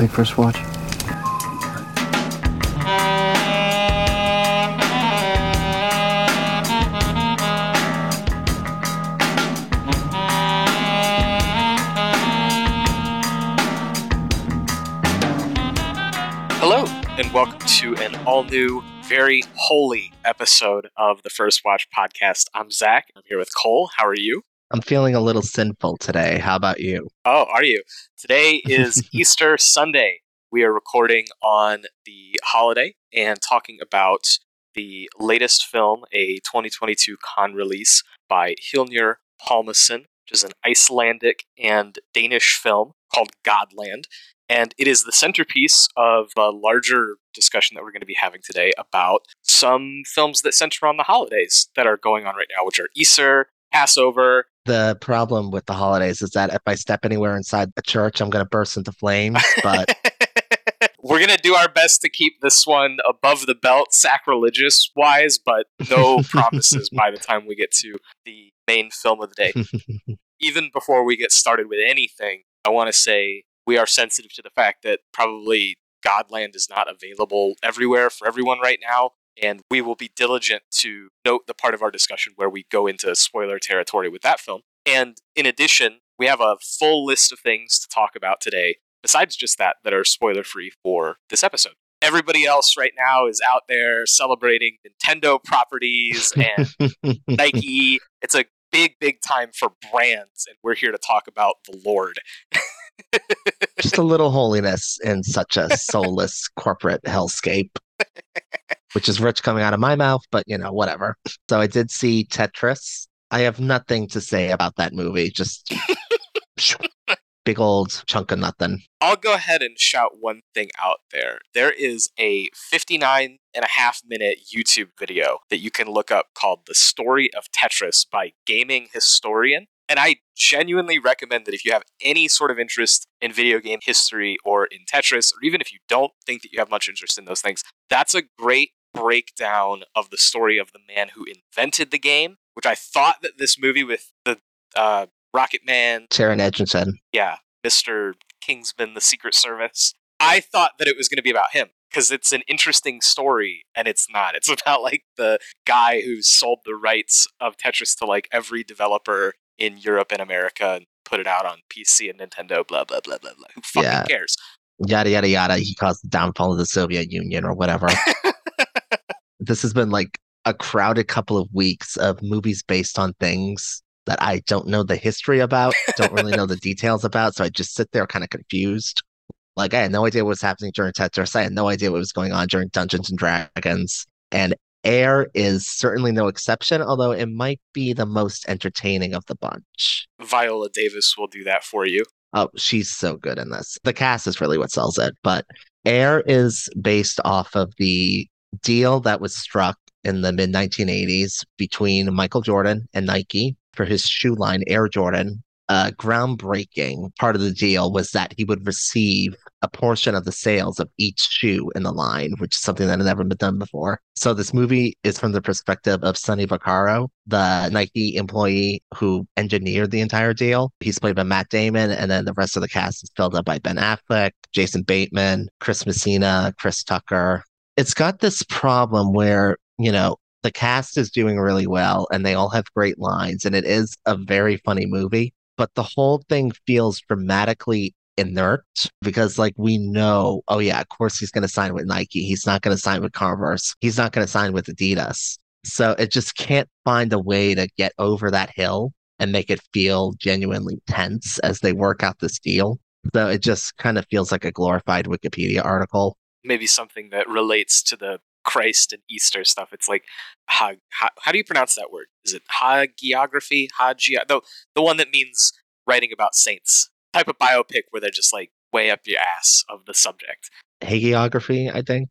take first watch. Hello, and welcome to an all new, very holy episode of the First Watch podcast. I'm Zach. I'm here with Cole. How are you? I'm feeling a little sinful today. How about you? Oh, are you? Today is Easter Sunday. We are recording on the holiday and talking about the latest film, a 2022 Cannes release by Hlynur Pálmason, which is an Icelandic and Danish film called Godland. And it is the centerpiece of a larger discussion that we're going to be having today about some films that center on the holidays that are going on right now, which are Easter, Passover. The problem with the holidays is that if I step anywhere inside a church, I'm going to burst into flames. But we're going to do our best to keep this one above the belt sacrilegious wise, but no promises by the time we get to the main film of the day. Even before we get started with anything, I want to say we are sensitive to the fact that probably Godland is not available everywhere for everyone right now. And we will be diligent to note the part of our discussion where we go into spoiler territory with that film. And in addition, we have a full list of things to talk about today, besides just that, that are spoiler free for this episode. Everybody else right now is out there celebrating Nintendo properties and Nike. It's a big, big time for brands, and we're here to talk about the Lord. just a little holiness in such a soulless corporate hellscape, which is rich coming out of my mouth, but you know, whatever. So I did see Tetris. I have nothing to say about that movie. Just big old chunk of nothing. I'll go ahead and shout one thing out there. There is a 59 and a half minute YouTube video that you can look up called The Story of Tetris by Gaming Historian. And I genuinely recommend that if you have any sort of interest in video game history or in Tetris, or even if you don't think that you have much interest in those things, that's a great breakdown of the story of the man who invented the game, which I thought that this movie with the uh, Rocket Man, Taron Egerton, yeah, Mr. Kingsman, the Secret Service, I thought that it was going to be about him because it's an interesting story and it's not. It's about like the guy who sold the rights of Tetris to like every developer in Europe and America and put it out on PC and Nintendo, blah, blah, blah, blah, blah. Who fucking Yeah. cares? yada, yada, yada. He caused the downfall of the Soviet Union or whatever. this has been like a crowded couple of weeks of movies based on things that I don't know the history about, don't really know the details about. So I just sit there kind of confused. Like I had no idea what was happening during Tetris. I had no idea what was going on during Dungeons and Dragons. And Air is certainly no exception, although it might be the most entertaining of the bunch. Viola Davis will do that for you. Oh, she's so good in this. The cast is really what sells it. But Air is based off of the deal that was struck in the mid 1980s between Michael Jordan and Nike for his shoe line, Air Jordan. Uh, groundbreaking part of the deal was that he would receive a portion of the sales of each shoe in the line, which is something that had never been done before. So this movie is from the perspective of Sonny Vaccaro, the Nike employee who engineered the entire deal. He's played by Matt Damon, and then the rest of the cast is filled up by Ben Affleck, Jason Bateman, Chris Messina, Chris Tucker. It's got this problem where, you know, the cast is doing really well and they all have great lines, and it is a very funny movie. But the whole thing feels dramatically inert because like we know oh yeah of course he's going to sign with nike. He's not going to sign with converse. He's not going to sign with adidas. So it just can't find a way to get over that hill and make it feel genuinely tense as they work out this deal. So it just kind of feels like a glorified wikipedia article Maybe something that relates to the Christ and Easter stuff. It's like, ha, ha, how do you pronounce that word? Is it hagiography? Hagi? The, the one that means writing about saints. Type of biopic where they're just like way up your ass of the subject. hagiography i think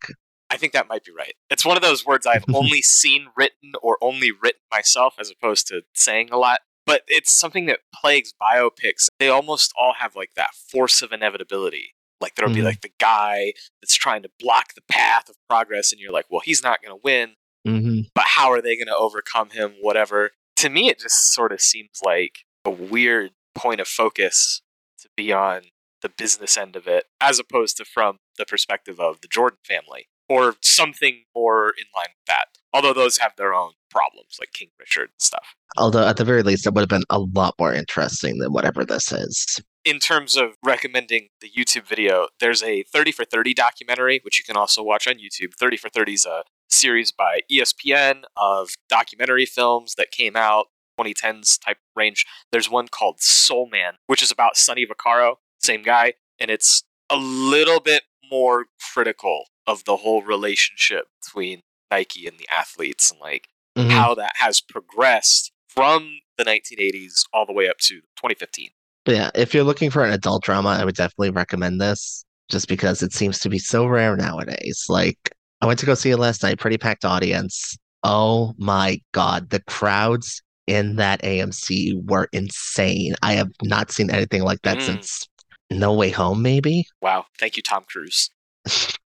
I think that might be right. It's one of those words I've only seen written or only written myself as opposed to saying a lot. But it's something that plagues biopics. They almost all have like that force of inevitability. Like there'll be Mhm. like the guy that's trying to block the path of progress, and you're like, well, he's not going to win, hmm but how are they going to overcome him? Whatever. To me, it just sort of seems like a weird point of focus to be on the business end of it, as opposed to from the perspective of the Jordan family or something more in line with that. Although those have their own problems, like King Richard and stuff. Although at the very least, it would have been a lot more interesting than whatever this is. In terms of recommending the YouTube video, there's a 30 for 30 documentary, which you can also watch on YouTube. 30 for 30 is a series by ESPN of documentary films that came out 2010s type range. There's one called Soul Man, which is about Sonny Vaccaro, same guy, and it's a little bit more critical of the whole relationship between Nike and the athletes and like Mhm. how that has progressed from the 1980s all the way up to 2015. But yeah, if you're looking for an adult drama, I would definitely recommend this just because it seems to be so rare nowadays. Like, I went to go see it last night, pretty packed audience. Oh my God, the crowds in that AMC were insane. I have not seen anything like that Mm. since No Way Home, maybe. Wow, thank you, Tom Cruise.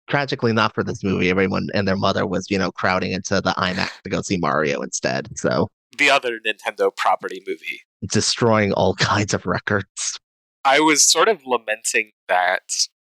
Tragically, not for this movie. Everyone and their mother was, you know, crowding into the IMAX to go see Mario instead. So, The other Nintendo property movie. Destroying all kinds of records. I was sort of lamenting that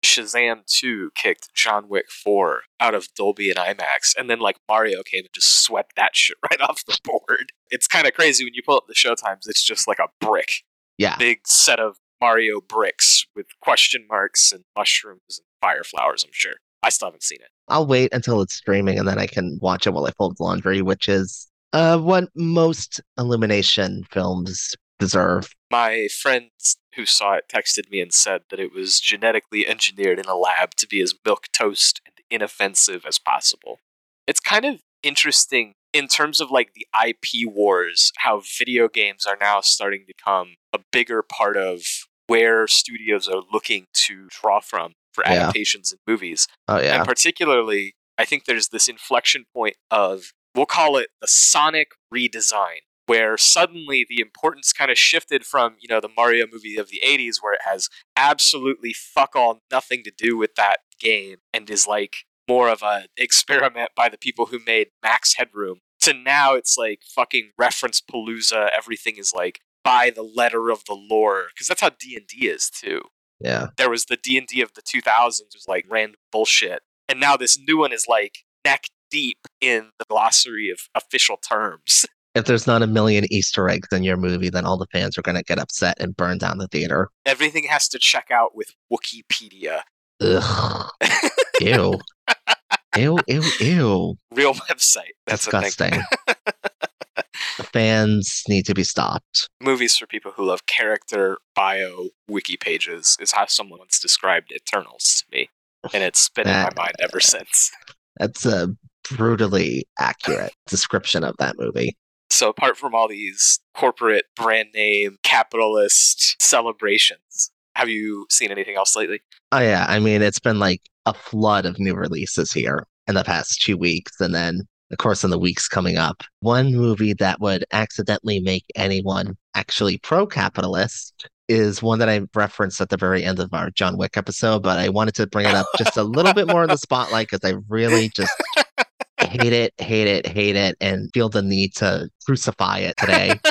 Shazam 2 kicked John Wick 4 out of Dolby and IMAX, and then like Mario came and just swept that shit right off the board. It's kind of crazy when you pull up the showtimes, it's just like a brick. Yeah. Big set of Mario bricks with question marks and mushrooms and fire flowers, I'm sure. I still haven't seen it. I'll wait until it's streaming and then I can watch it while I fold laundry, which is uh, what most Illumination films deserve. My friend who saw it texted me and said that it was genetically engineered in a lab to be as milk toast and inoffensive as possible. It's kind of interesting in terms of like the IP wars, how video games are now starting to become a bigger part of where studios are looking to draw from for Yeah. adaptations in movies. Oh yeah, And particularly, I think there's this inflection point of, we'll call it the Sonic redesign, where suddenly the importance kind of shifted from, you know, the Mario movie of the 80s, where it has absolutely fuck all nothing to do with that game and is like more of a experiment by the people who made Max Headroom, to now it's like fucking reference palooza. Everything is like by the letter of the lore, because that's how D&D is too yeah. there was the D&D of the 2000s was like random bullshit. And now this new one is like neck deep in the glossary of official terms. If there's not a million Easter eggs in your movie, then all the fans are gonna get upset and burn down the theater. Everything has to check out with Wikipedia. Ugh. ew. Ew, ew, ew. Real website. That's. Disgusting. Fans need to be stopped. Movies for people who love character bio wiki pages is how someone once described Eternals to me. And it's been in my mind ever since. That's a brutally accurate description of that movie. So apart from all these corporate brand name capitalist celebrations, have you seen anything else lately? Oh yeah, I mean it's been like a flood of new releases here in the past two weeks, and then of course in the weeks coming up. One movie that would accidentally make anyone actually pro-capitalist is one that I referenced at the very end of our John Wick episode, but I wanted to bring it up just a little bit more in the spotlight because I really just hate it, hate it, hate it, and feel the need to crucify it today.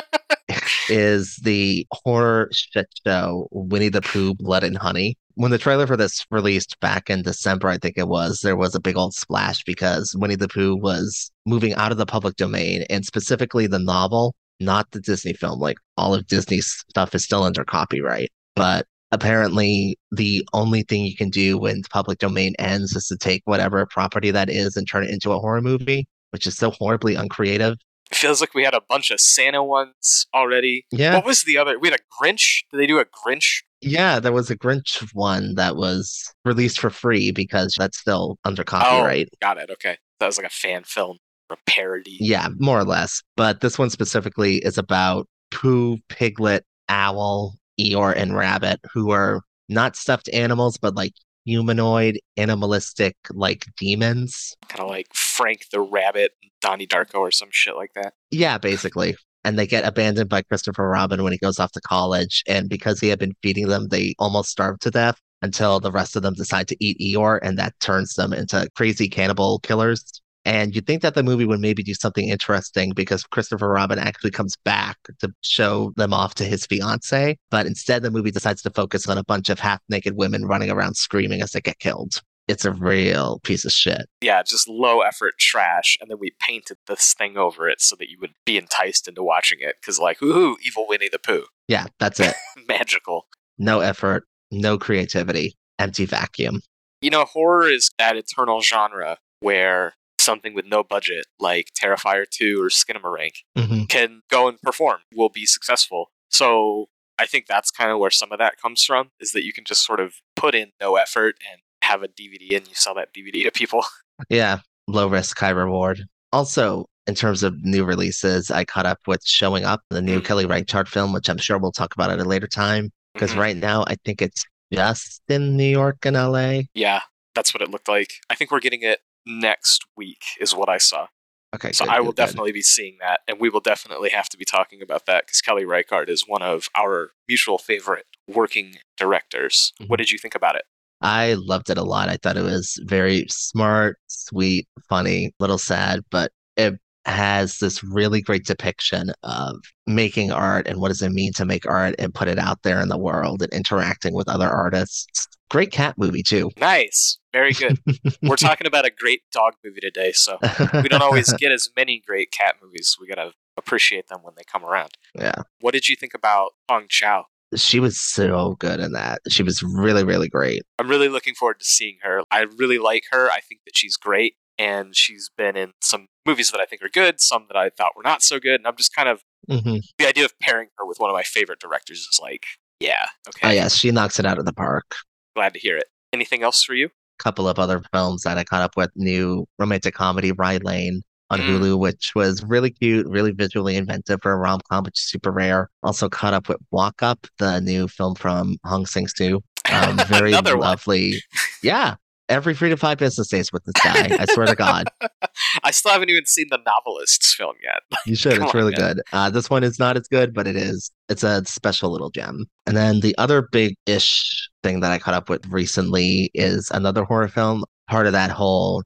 is the horror shit show Winnie the Pooh Blood and Honey. When the trailer for this released back in December, I think it was, there was a big old splash because Winnie the Pooh was moving out of the public domain and specifically the novel, not the Disney film. Like all of Disney's stuff is still under copyright. But apparently, the only thing you can do when the public domain ends is to take whatever property that is and turn it into a horror movie, which is so horribly uncreative. It feels like we had a bunch of Santa ones already. Yeah. What was the other? We had a Grinch. Did they do a Grinch? Yeah, there was a Grinch one that was released for free because that's still under oh, copyright. Got it. Okay. That was like a fan film or a parody. Yeah, more or less. But this one specifically is about Pooh, Piglet, Owl, Eeyore, and Rabbit, who are not stuffed animals, but like humanoid, animalistic, like demons. Kind of like Frank the Rabbit, Donnie Darko, or some shit like that. Yeah, basically. And they get abandoned by Christopher Robin when he goes off to college. And because he had been feeding them, they almost starve to death until the rest of them decide to eat Eeyore, and that turns them into crazy cannibal killers. And you'd think that the movie would maybe do something interesting because Christopher Robin actually comes back to show them off to his fiance. But instead, the movie decides to focus on a bunch of half naked women running around screaming as they get killed. It's a real piece of shit. Yeah, just low effort trash. And then we painted this thing over it so that you would be enticed into watching it. Because, like, ooh, evil Winnie the Pooh. Yeah, that's it. Magical. No effort, no creativity, empty vacuum. You know, horror is that eternal genre where something with no budget, like Terrifier 2 or Skinamarink, hmm can go and perform, will be successful. So I think that's kind of where some of that comes from, is that you can just sort of put in no effort and have a DVD and you sell that DVD to people. Yeah, low risk, high reward. Also, in terms of new releases, I caught up with Showing Up, the new Mm. Kelly Reichardt film, which I'm sure we'll talk about at a later time. Because Mhm. right now, I think it's just in New York and LA. Yeah, that's what it looked like. I think we're getting it next week, is what I saw. Okay, So good, I will good, good. definitely be seeing that, and we will definitely have to be talking about that because Kelly Reichardt is one of our mutual favorite working directors. Mhm. What did you think about it? I loved it a lot. I thought it was very smart, sweet, funny, little sad, but it has this really great depiction of making art and what does it mean to make art and put it out there in the world and interacting with other artists. Great cat movie too. Nice, very good. We're talking about a great dog movie today, so we don't always get as many great cat movies. We gotta appreciate them when they come around. yeah. What did you think about Hong Chau? She was so good in that. She was really, really great. I'm really looking forward to seeing her. I really like her. I think that she's great. And she's been in some movies that I think are good, some that I thought were not so good. And I'm just kind of, hmm the idea of pairing her with one of my favorite directors is like, yeah, okay, Oh, yes, she knocks it out of the park. Glad to hear it. Anything else for you? A couple of other films that I caught up with. New romantic comedy, Rye Lane on Mm. Hulu, which was really cute, really visually inventive for a rom com, which is super rare. Also caught up with Walk Up, the new film from Hong Sang-soo. Um, very lovely. Yeah, every three to five business days with this guy. I swear to God, I still haven't even seen the Novelists film yet. you should. Come It's really man. good. Uh, this one is not as good, but it is. It's a special little gem. And then the other big-ish thing that I caught up with recently is another horror film. Part of that whole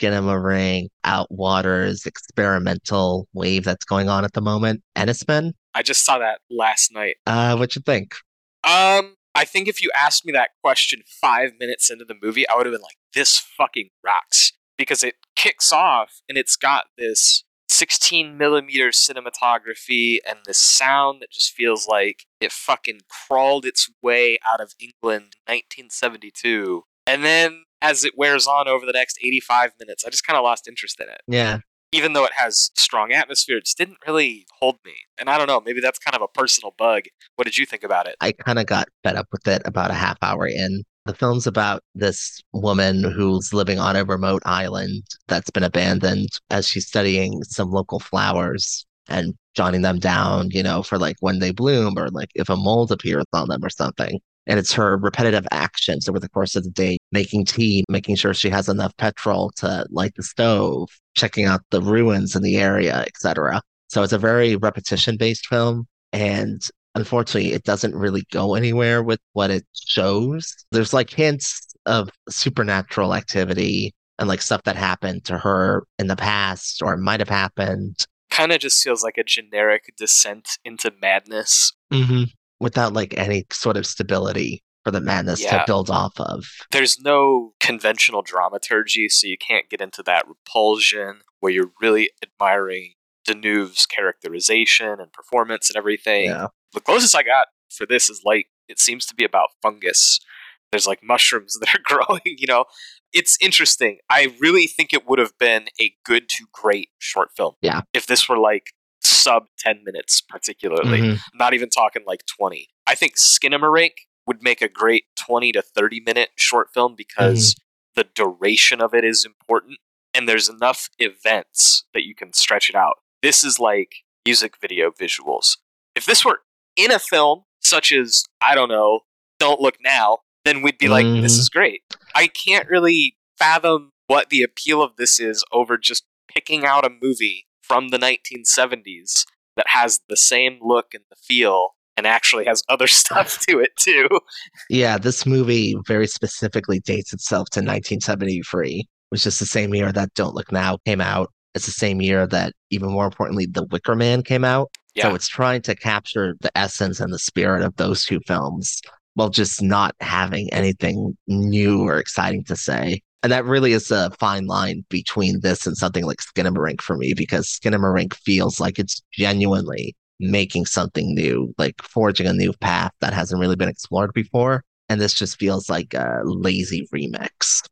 Skinamarink, Outwaters, experimental wave that's going on at the moment. Enys Men. I just saw that last night. Uh, what you think? Um, I think if you asked me that question five minutes into the movie, I would have been like, "This fucking rocks," because it kicks off and it's got this 16 millimeter cinematography and this sound that just feels like it fucking crawled its way out of England, 1972. And then as it wears on over the next 85 minutes, I just kind of lost interest in it. Yeah, Even though it has strong atmosphere, it just didn't really hold me. And I don't know, maybe that's kind of a personal bug. What did you think about it? I kind of got fed up with it about a half hour in. The film's about this woman who's living on a remote island that's been abandoned as she's studying some local flowers and jotting them down, you know, for like when they bloom or like if a mold appears on them or something. And it's her repetitive actions over the course of the day, making tea, making sure she has enough petrol to light the stove, checking out the ruins in the area, etc. So it's a very repetition based film. And unfortunately, it doesn't really go anywhere with what it shows. There's like hints of supernatural activity and like stuff that happened to her in the past or might have happened Kind of just feels like a generic descent into madness. mm-hmm. Without like any sort of stability for the madness Yeah. to build off of. There's no conventional dramaturgy, so you can't get into that repulsion where you're really admiring Deneuve's characterization and performance and everything. Yeah. the closest I got for this is like it seems to be about fungus. There's like mushrooms that are growing, you know. It's interesting. I really think it would have been a good to great short film. Yeah. If this were like sub 10 minutes particularly. Mhm. Not even talking like 20. I think Skinamarink would make a great 20 to 30 minute short film because the duration of it is important and there's enough events that you can stretch it out. This is like music video visuals. If this were in a film such as, I don't know, Don't Look Now, then we'd be like, this Mhm. is great. I can't really fathom what the appeal of this is over just picking out a movie from the 1970s that has the same look and the feel and actually has other stuff to it too. Yeah, this movie very specifically dates itself to 1973. which is the same year that Don't Look Now came out. It's the same year that, even more importantly, The Wicker Man came out. Yeah. So it's trying to capture the essence and the spirit of those two films while just not having anything new or exciting to say. And that really is a fine line between this and something like Skinamarink for me, because Skinamarink feels like it's genuinely making something new, like forging a new path that hasn't really been explored before. And this just feels like a lazy remix.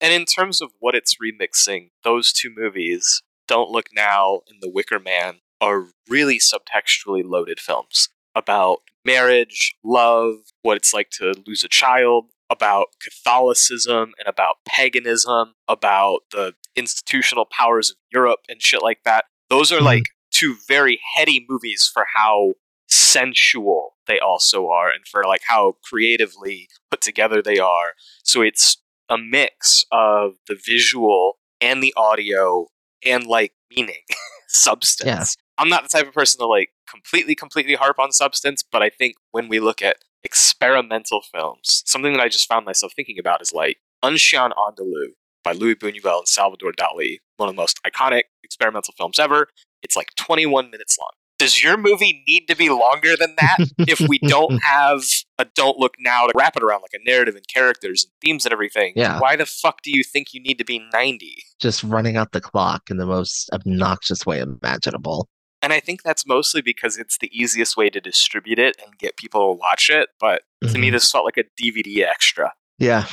And in terms of what it's remixing, those two movies, Don't Look Now and The Wicker Man, are really subtextually loaded films about marriage, love, what it's like to lose a child, about Catholicism and about paganism, about the institutional powers of Europe and shit like that. Those are Mhm. like two very heady movies for how sensual they also are and for like how creatively put together they are. So it's a mix of the visual and the audio and like meaning, substance. Yeah. I'm not the type of person to like completely, completely harp on substance, but I think when we look at experimental films, something that I just found myself thinking about is like Un Chien Andalou by Luis Buñuel and Salvador Dali, one of the most iconic experimental films ever. It's like 21 minutes long. Does your movie need to be longer than that if we don't have a Don't Look Now to wrap it around like a narrative and characters and themes and everything? Yeah. Why the fuck do you think you need to be 90? just running out the clock in the most obnoxious way imaginable. And I think that's mostly because it's the easiest way to distribute it and get people to watch it. But to me, Mhm. this felt like a DVD extra, Yeah.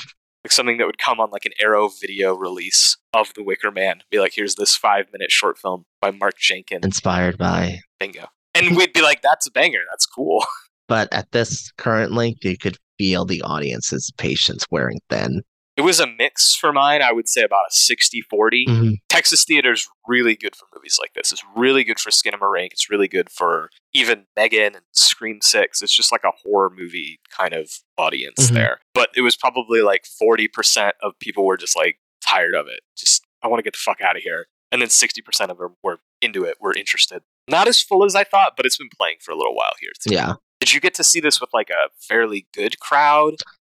like something that would come on like an Arrow video release of The Wicker Man. Be like, here's this five minute short film by Mark Jenkins. Inspired by. Bingo. And we'd be like, that's a banger. That's cool. But at this current length, you could feel the audience's patience wearing thin. It was a mix for mine. I would say about a 60 40. Mhm. Texas Theater is really good for movies like this. It's really good for Skinamarink. It's really good for even Megan and Scream Six. It's just like a horror movie kind of audience Mhm. there. But it was probably like 40% of people were just like tired of it. Just, I want to get the fuck out of here. And then 60% of them were into it, were interested. Not as full as I thought, but it's been playing for a little while here. Too. Yeah. Did you get to see this with like a fairly good crowd?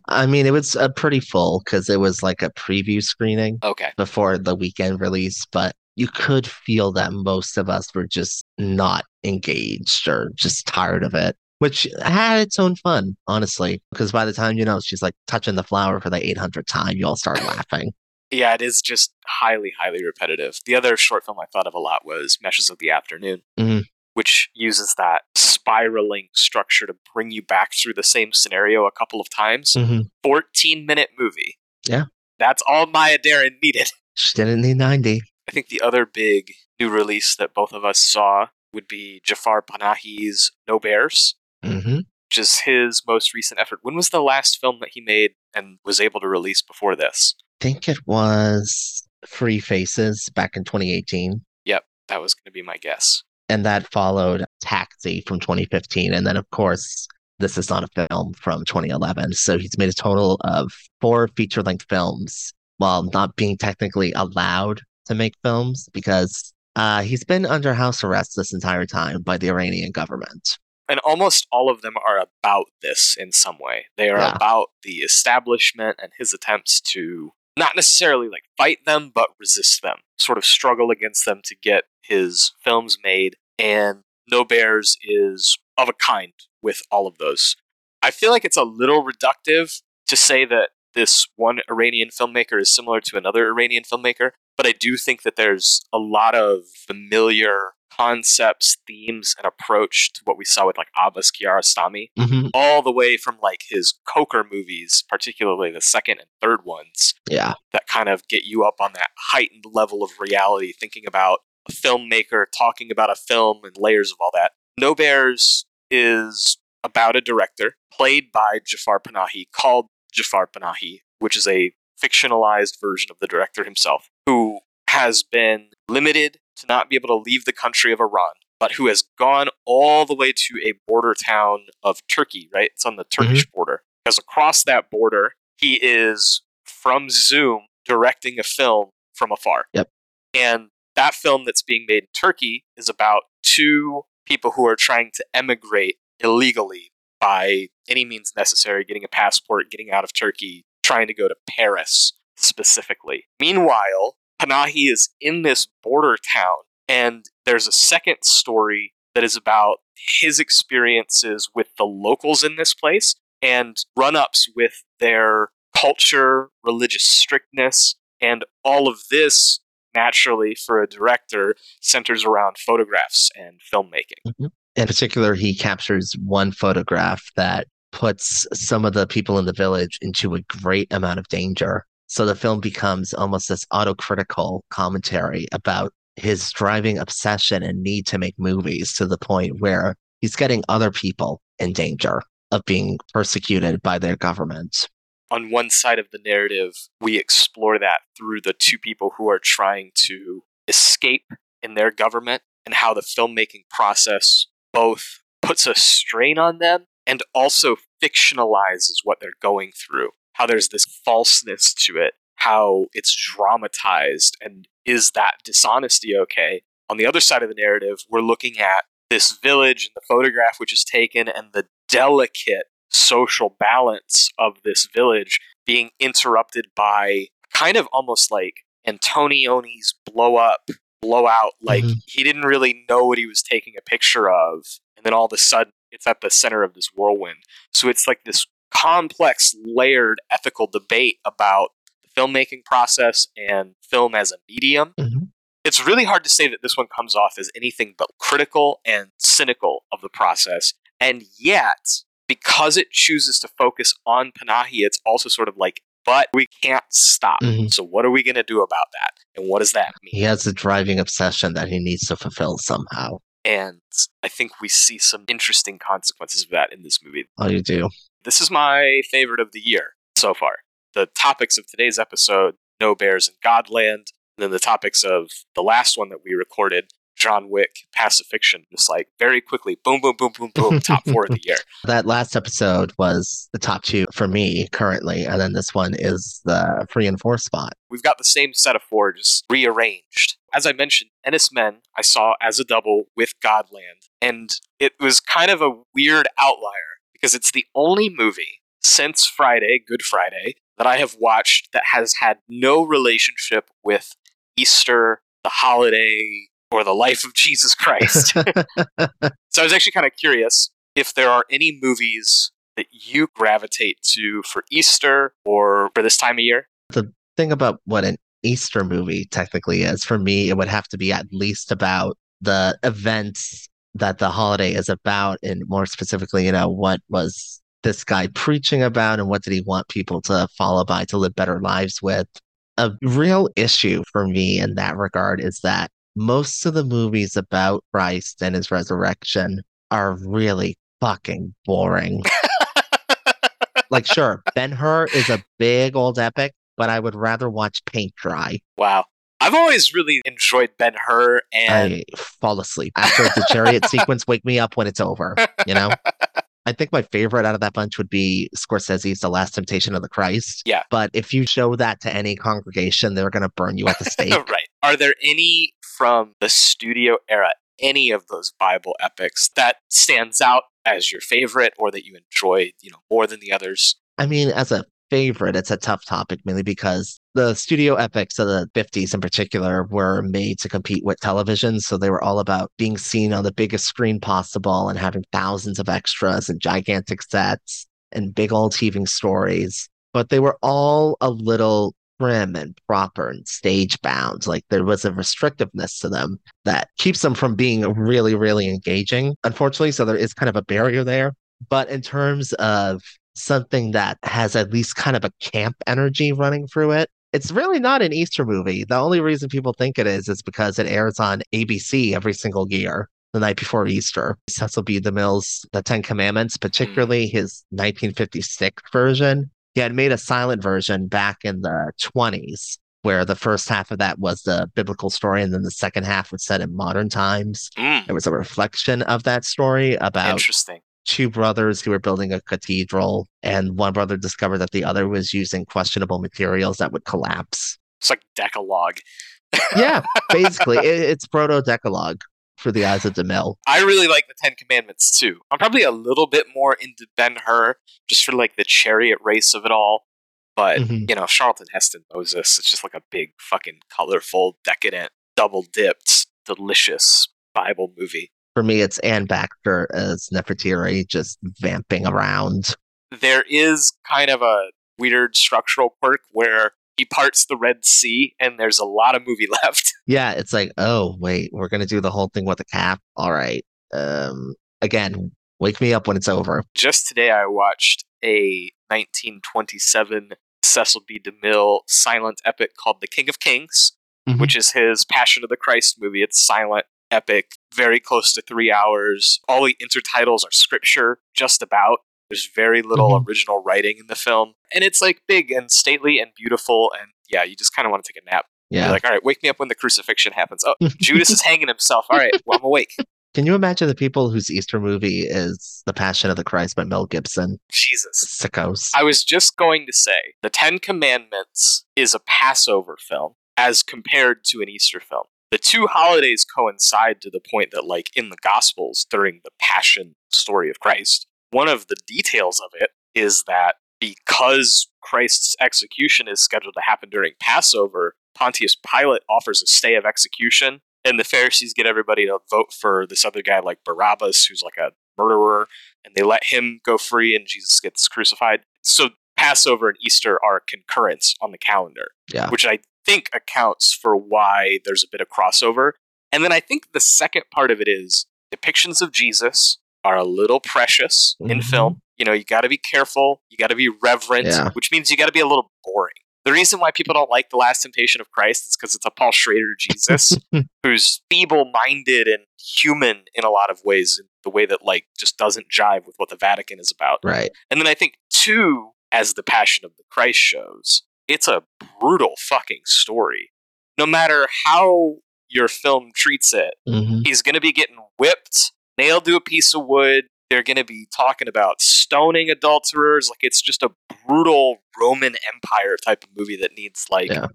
I mean, it was uh, pretty full because it was like a preview screening Okay. before the weekend release, but you could feel that most of us were just not engaged or just tired of it, which had its own fun, honestly. Because by the time you know she's like touching the flower for the 800th time, you all start laughing. Yeah, it is just highly, highly repetitive. The other short film I thought of a lot was Meshes of the Afternoon, Mhm. Which uses that spiraling structure to bring you back through the same scenario a couple of times. Mhm. 14 minute movie. Yeah. That's all Maya Deren needed. She didn't need 90. I think the other big new release that both of us saw would be Jafar Panahi's No Bears, hmm which is his most recent effort. When was the last film that he made and was able to release before this? I think it was Three Faces back in 2018. Yep, That was going to be my guess. And that followed Taxi from 2015. And then, of course, this is not a film from 2011. So he's made a total of four feature length films while not being technically allowed to make films because uh, he's been under house arrest this entire time by the Iranian government. and almost all of them are about this in some way. They are Yeah. about the establishment and his attempts to not necessarily like fight them, but resist them, sort of struggle against them to get his films made. And No Bears is of a kind with all of those. I feel like it's a little reductive to say that this one Iranian filmmaker is similar to another Iranian filmmaker, but I do think that there's a lot of familiar concepts, themes, and approach to what we saw with like Abbas Kiarostami, hmm all the way from like his Koker movies, particularly the second and third ones, Yeah. that kind of get you up on that heightened level of reality, thinking about a filmmaker talking about a film and layers of all that. No Bears is about a director played by Jafar Panahi, called Jafar Panahi, which is a fictionalized version of the director himself, who has been limited to not be able to leave the country of Iran, but who has gone all the way to a border town of Turkey, right? It's on the Turkish mm-hmm. border. Because across that border, he is from Zoom directing a film from afar. Yep. And that film that's being made in Turkey is about two people who are trying to emigrate illegally by any means necessary, getting a passport, getting out of Turkey, trying to go to Paris specifically. Meanwhile, Panahi is in this border town, and there's a second story that is about his experiences with the locals in this place and run ups with their culture, religious strictness, and all of this naturally for a director centers around photographs and filmmaking. Mm-hmm. In particular, he captures one photograph that puts some of the people in the village into a great amount of danger. So the film becomes almost this autocritical commentary about his driving obsession and need to make movies to the point where he's getting other people in danger of being persecuted by their government on one side of the narrative, we explore that through the two people who are trying to escape in their government and how the filmmaking process both puts a strain on them and also fictionalizes what they're going through. How there's this falseness to it, how it's dramatized, and is that dishonesty okay? On the other side of the narrative, we're looking at this village and the photograph which is taken and the delicate social balance of this village being interrupted by kind of almost like Antonioni's blow up, blow out. Like mm-hmm. he didn't really know what he was taking a picture of. And then all of a sudden, it's at the center of this whirlwind. So it's like this complex, layered ethical debate about the filmmaking process and film as a medium. Mm-hmm. It's really hard to say that this one comes off as anything but critical and cynical of the process. And yet, because it chooses to focus on Panahi, it's also sort of like, but we can't stop. Mm-hmm. So what are we going to do about that? And what does that mean? He has a driving obsession that he needs to fulfill somehow. And I think we see some interesting consequences of that in this movie. Oh, you do. This is my favorite of the year so far. The topics of today's episode No Bears in Godland, and then the topics of the last one that we recorded John Wick, Pacifiction, just like very quickly, boom, boom, boom, boom, boom, top four of the year. That last episode was the top two for me currently, and then this one is the three and four spot. We've got the same set of four, just rearranged. As I mentioned, Enys Men I saw as a double with Godland, and it was kind of a weird outlier because it's the only movie since Friday, Good Friday, that I have watched that has had no relationship with Easter, the holiday, or the life of Jesus Christ. so I was actually kind of curious if there are any movies that you gravitate to for Easter or for this time of year. The thing about what an Easter movie technically is, for me, it would have to be at least about the events that the holiday is about, and more specifically, you know, what was this guy preaching about and what did he want people to follow by to live better lives with? A real issue for me in that regard is that most of the movies about Christ and his resurrection are really fucking boring. like, sure, Ben Hur is a big old epic, but I would rather watch paint dry. Wow. I've always really enjoyed Ben Hur and I fall asleep after the chariot sequence. Wake me up when it's over. You know. I think my favorite out of that bunch would be Scorsese's The Last Temptation of the Christ. Yeah. But if you show that to any congregation, they're going to burn you at the stake. right. Are there any from the studio era, any of those Bible epics that stands out as your favorite or that you enjoy, you know, more than the others? I mean, as a favorite, it's a tough topic mainly because the studio epics of the 50s in particular were made to compete with television. So they were all about being seen on the biggest screen possible and having thousands of extras and gigantic sets and big old heaving stories. But they were all a little prim and proper and stage bound. Like there was a restrictiveness to them that keeps them from being really, really engaging, unfortunately. So there is kind of a barrier there. But in terms of something that has at least kind of a camp energy running through it, it's really not an Easter movie. The only reason people think it is is because it airs on ABC every single year the night before Easter. Cecil B. DeMille's The Ten Commandments, hmm. particularly his 1956 version. He had made a silent version back in the 20s, where the first half of that was the biblical story, and then the second half was set in modern times. Mm. It was a reflection of that story about Interesting two brothers who were building a cathedral, and one brother discovered that the other was using questionable materials that would collapse. It's like Decalogue. yeah, basically, it, it's proto Decalogue for the eyes of DeMille. I really like the Ten Commandments too. I'm probably a little bit more into Ben Hur just for like the chariot race of it all. But Mhm. you know, Charlton Heston Moses, it's just like a big, fucking colorful, decadent, double dipped, delicious Bible movie. For me, it's Anne Baxter as Nefertiti just vamping around. There is kind of a weird structural quirk where he parts the Red Sea, and there's a lot of movie left. Yeah, it's like, oh wait, we're gonna do the whole thing with the cap. All right. Um, again, wake me up when it's over. Just today, I watched a 1927 Cecil B. DeMille silent epic called The King of Kings, Mhm. which is his Passion of the Christ movie. It's silent, epic, very close to three hours. All the intertitles are scripture, just about. There's very little Mhm. original writing in the film. And it's like big and stately and beautiful. And yeah, you just kind of want to take a nap. You're Yeah. like, all right, wake me up when the crucifixion happens. Oh, Judas is hanging himself. All right, well, I'm awake. Can you imagine the people whose Easter movie is The Passion of the Christ by Mel Gibson? Jesus. Sickos. I was just going to say the Ten Commandments is a Passover film as compared to an Easter film. The two holidays coincide to the point that, like in the Gospels during the Passion story of Christ, one of the details of it is that because Christ's execution is scheduled to happen during Passover, Pontius Pilate offers a stay of execution, and the Pharisees get everybody to vote for this other guy like Barabbas, who's like a murderer, and they let him go free, and Jesus gets crucified. So Passover and Easter are concurrent on the calendar, Yeah. which I think accounts for why there's a bit of crossover. And then I think the second part of it is depictions of Jesus are a little precious in Mhm. film. You know, you got to be careful, you got to be reverent, Yeah. which means you got to be a little boring. The reason why people don't like The Last Temptation of Christ is because it's a Paul Schrader Jesus who's feeble minded and human in a lot of ways, in the way that, like, just doesn't jive with what the Vatican is about. right. And then I think, two, as the Passion of the Christ shows, it's a brutal fucking story. No matter how your film treats it, hmm he's going to be getting whipped, nailed to a piece of wood. They're going to be talking about stoning adulterers. Like, it's just a brutal Roman Empire type of movie that needs, like, Yeah.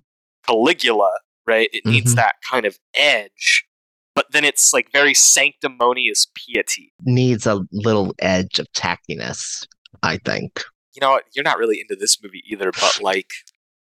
Caligula, right? It needs Mhm. that kind of edge. But then it's like very sanctimonious piety. Needs a little edge of tackiness, I think. You know? You're not really into this movie either, but like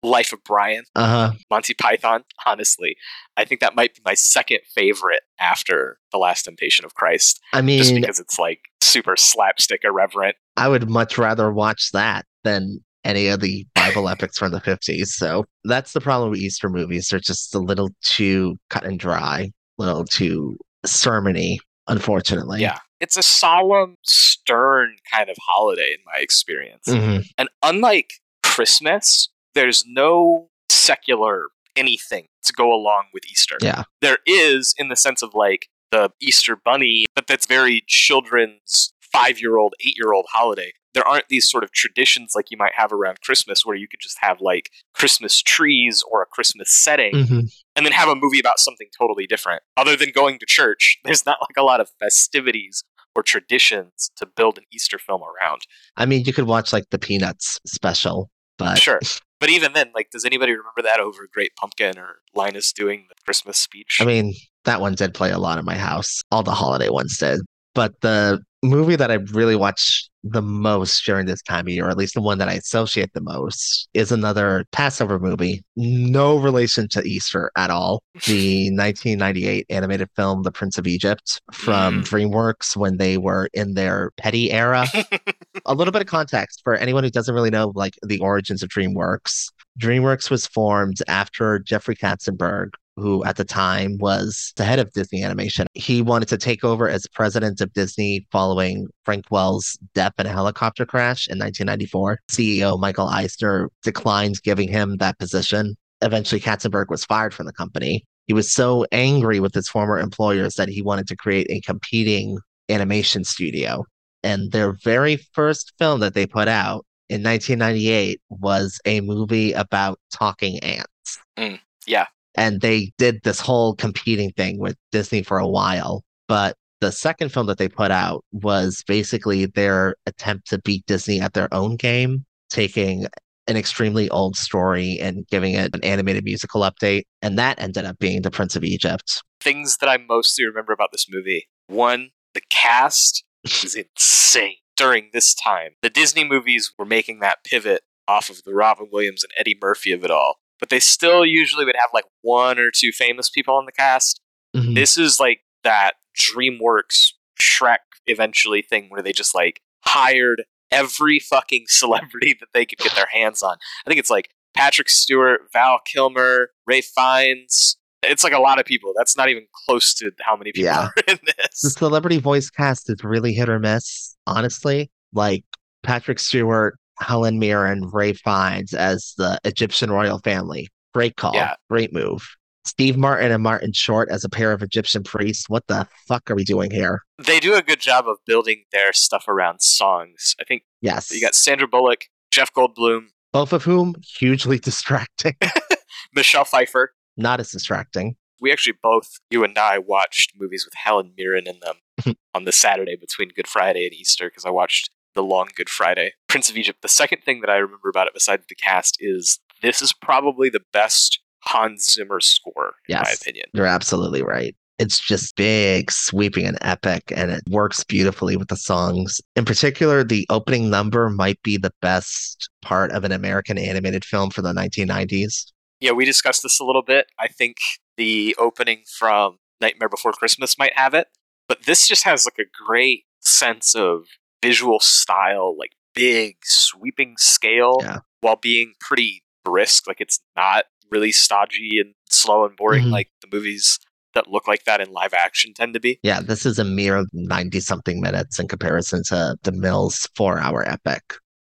Life of Brian, Uh huh. Monty Python, honestly, I think that might be my second favorite after The Last Temptation of Christ, I mean, just because it's like super slapstick irreverent. I would much rather watch that than any of the Bible epics from the 50s. So that's the problem with Easter movies. They're just a little too cut and dry, a little too sermony, unfortunately. Yeah. It's a solemn, stern kind of holiday in my experience. Mhm. And unlike Christmas, there's no secular anything to go along with Easter. Yeah. There is in the sense of like the Easter bunny, but that's very children's five year old, eight year old holiday. There aren't these sort of traditions like you might have around Christmas where you could just have like Christmas trees or a Christmas setting Mhm. and then have a movie about something totally different. Other than going to church, there's not like a lot of festivities or traditions to build an Easter film around. I mean, you could watch like the Peanuts special, but Sure. But even then, like, does anybody remember that over Great Pumpkin or Linus doing the Christmas speech? I mean, that one did play a lot in my house. All the holiday ones did. But the movie that I really watch the most during this time of year, or at least the one that I associate the most, is another Passover movie. No relation to Easter at all. The 1998 animated film, The Prince of Egypt, from Mm. DreamWorks when they were in their petty era. a little bit of context for anyone who doesn't really know like the origins of DreamWorks. DreamWorks was formed after Jeffrey Katzenberg, who at the time was the head of Disney Animation. He wanted to take over as president of Disney following Frank Wells' death in a helicopter crash in 1994. CEO Michael Eisner declined giving him that position. Eventually, Katzenberg was fired from the company. He was so angry with his former employers that he wanted to create a competing animation studio. And their very first film that they put out in 1998 was a movie about talking ants. Mm, yeah. And they did this whole competing thing with Disney for a while. But the second film that they put out was basically their attempt to beat Disney at their own game, taking an extremely old story and giving it an animated musical update. And that ended up being The Prince of Egypt. Things that I mostly remember about this movie one, the cast is insane during this time. The Disney movies were making that pivot off of the Robin Williams and Eddie Murphy of it all. But they still usually would have like one or two famous people in the cast. Mhm. This is like that DreamWorks Shrek eventually thing where they just like hired every fucking celebrity that they could get their hands on. I think it's like Patrick Stewart, Val Kilmer, Ralph Fiennes. It's like a lot of people. That's not even close to how many people Yeah. are in this. The celebrity voice cast is really hit or miss, honestly. Like Patrick Stewart, Helen Mirren, Ralph Fiennes as the Egyptian royal family. Great call. Yeah. Great move. Steve Martin and Martin Short as a pair of Egyptian priests. What the fuck are we doing here? They do a good job of building their stuff around songs. I think Yes. you got Sandra Bullock, Jeff Goldblum, both of whom hugely distracting. Michelle Pfeiffer. Not as distracting. We actually both, you and I, watched movies with Helen Mirren in them on the Saturday between Good Friday and Easter because I watched The Long Good Friday. Prince of Egypt. The second thing that I remember about it, besides the cast, is this is probably the best Hans Zimmer score, in my opinion. You're absolutely right. It's just big, sweeping, and epic, and it works beautifully with the songs. In particular, the opening number might be the best part of an American animated film for the 1990s. Yeah, we discussed this a little bit. I think the opening from Nightmare Before Christmas might have it, but this just has like a great sense of visual style, like big, sweeping scale, Yeah. while being pretty brisk. Like it's not really stodgy and slow and boring Mhm. like the movies that look like that in live action tend to be. Yeah, this is a mere 90 something minutes in comparison to DeMille's four hour epic.